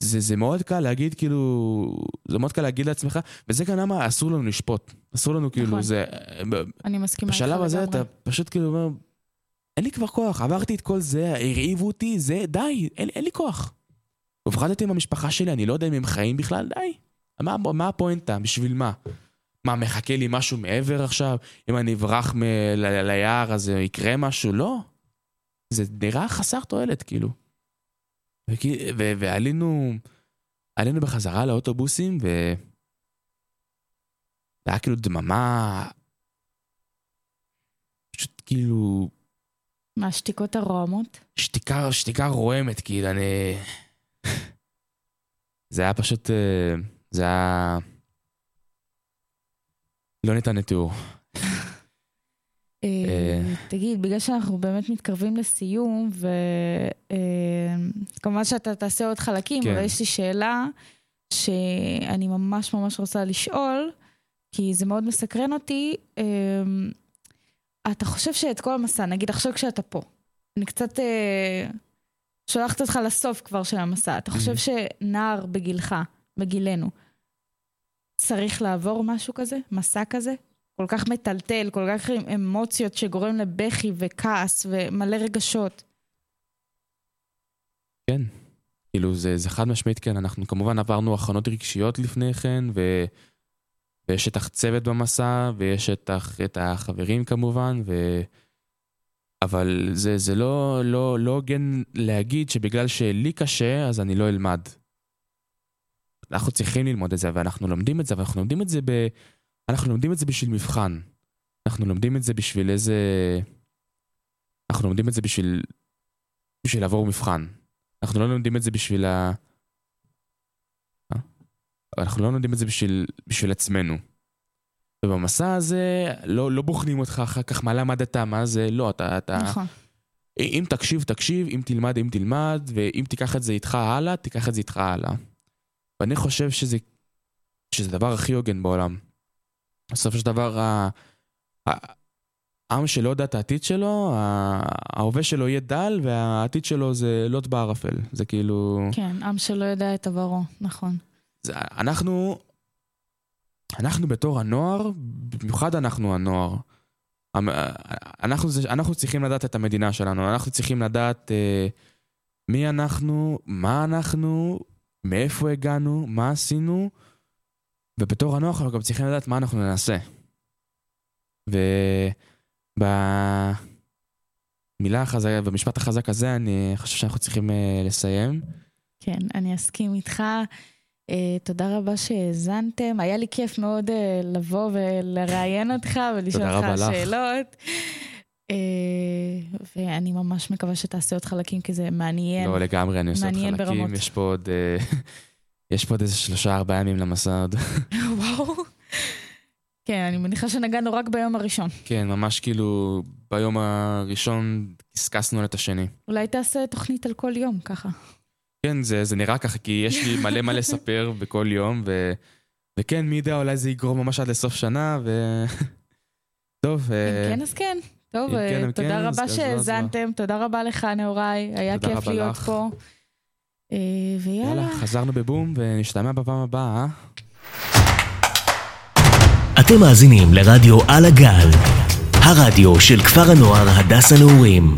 זה, זה מאוד קל להגיד כאילו, זה מאוד קל להגיד לעצמך, וזה גם למה אסור לנו לשפוט. אסור לנו כאילו, נכון. זה...
אני מסכימה
איתך לגמרי. בשלב הזה אתה פשוט כאילו אומר, אין לי כבר כוח, עברתי את כל זה, הרעיבו אותי, זה, די, אין, אין לי כוח. הופחדתי עם המשפחה שלי, אני לא יודע אם הם חיים בכלל, די. מה, מה הפואנטה? בשביל מה? מה, מחכה לי משהו מעבר עכשיו? אם אני אברח מ- ל- ליער אז יקרה משהו? לא. זה נראה חסר תועלת, כאילו. וכי, ו- ועלינו, עלינו בחזרה לאוטובוסים, ו... זה היה כאילו דממה... פשוט כאילו...
מה, שתיקות הרועמות?
שתיקה, שתיקה רועמת, כאילו, אני... זה היה פשוט... אה, זה היה... לא ניתן לתיאור.
אה, אה. תגיד, בגלל שאנחנו באמת מתקרבים לסיום, וכמובן שאתה תעשה עוד חלקים, אבל כן. יש לי שאלה שאני ממש ממש רוצה לשאול, כי זה מאוד מסקרן אותי. אתה חושב שאת כל המסע, נגיד עכשיו כשאתה פה, אני קצת שולחת אותך לסוף כבר של המסע. אתה חושב שנער בגילך, בגילנו, צריך לעבור משהו כזה? מסע כזה? כל כך מטלטל, כל כך עם אמוציות שגורם לבכי וכעס ומלא רגשות.
כן, כאילו זה, זה חד משמעית כן, אנחנו כמובן עברנו הכנות רגשיות לפני כן, ו... ויש את הצוות במסע, ויש את, את החברים כמובן, ו... אבל זה, זה לא, לא, לא הוגן להגיד שבגלל שלי קשה, אז אני לא אלמד. אנחנו צריכים ללמוד את זה, ואנחנו לומדים את זה, ואנחנו לומדים את זה ב... אנחנו לומדים את זה בשביל מבחן. אנחנו לומדים את זה בשביל איזה... אנחנו לומדים את זה בשביל... בשביל לעבור מבחן. אנחנו לא לומדים את זה בשביל ה... אה? אנחנו לא לומדים את זה בשביל, בשביל עצמנו. ובמסע הזה לא, לא בוחנים אותך אחר כך מה למדת, מה זה, לא, אתה... אתה...
נכון.
אם תקשיב, תקשיב, אם תלמד, אם תלמד, ואם תיקח את זה איתך הלאה, תיקח את זה איתך הלאה. ואני חושב שזה, שזה הדבר הכי הוגן בעולם. בסופו של דבר, העם שלא יודע את העתיד שלו, ההווה שלו יהיה דל, והעתיד שלו זה לוט בערפל. זה כאילו...
כן, עם שלא יודע את עברו, נכון.
זה, אנחנו, אנחנו בתור הנוער, במיוחד אנחנו הנוער, אנחנו, אנחנו צריכים לדעת את המדינה שלנו, אנחנו צריכים לדעת אה, מי אנחנו, מה אנחנו, מאיפה הגענו, מה עשינו, ובתור הנוער אנחנו גם צריכים לדעת מה אנחנו נעשה. ובמילה החזקה, במשפט החזק הזה, אני חושב שאנחנו צריכים אה, לסיים.
כן, אני אסכים איתך. Uh, תודה רבה שהאזנתם. היה לי כיף מאוד uh, לבוא ולראיין אותך ולשאול אותך שאלות. Uh, ואני ממש מקווה שתעשה עוד חלקים, כי זה מעניין.
לא, לגמרי, אני עושה עוד חלקים. ברמות. יש פה עוד... Uh, יש פה עוד איזה שלושה, ארבעה ימים למסע עוד.
וואו. כן, אני מניחה שנגענו רק ביום הראשון.
כן, ממש כאילו ביום הראשון קסקסנו את השני.
אולי תעשה תוכנית על כל יום, ככה.
כן, זה, זה נראה ככה, כי יש לי מלא מה לספר בכל יום, ו... וכן, מי יודע, אולי זה יגרום ממש עד לסוף שנה, ו... טוב.
אם אה, כן, אז כן. טוב, כן, תודה כן, רבה שהאזנתם, תודה רבה לך, נהוראי, היה כיף להיות לך. פה. אה, ויאללה. יאללה,
חזרנו בבום, ונשתמע בפעם הבאה. אה?
אתם מאזינים לרדיו על הגל, הרדיו של כפר הנוער הדס הנעורים.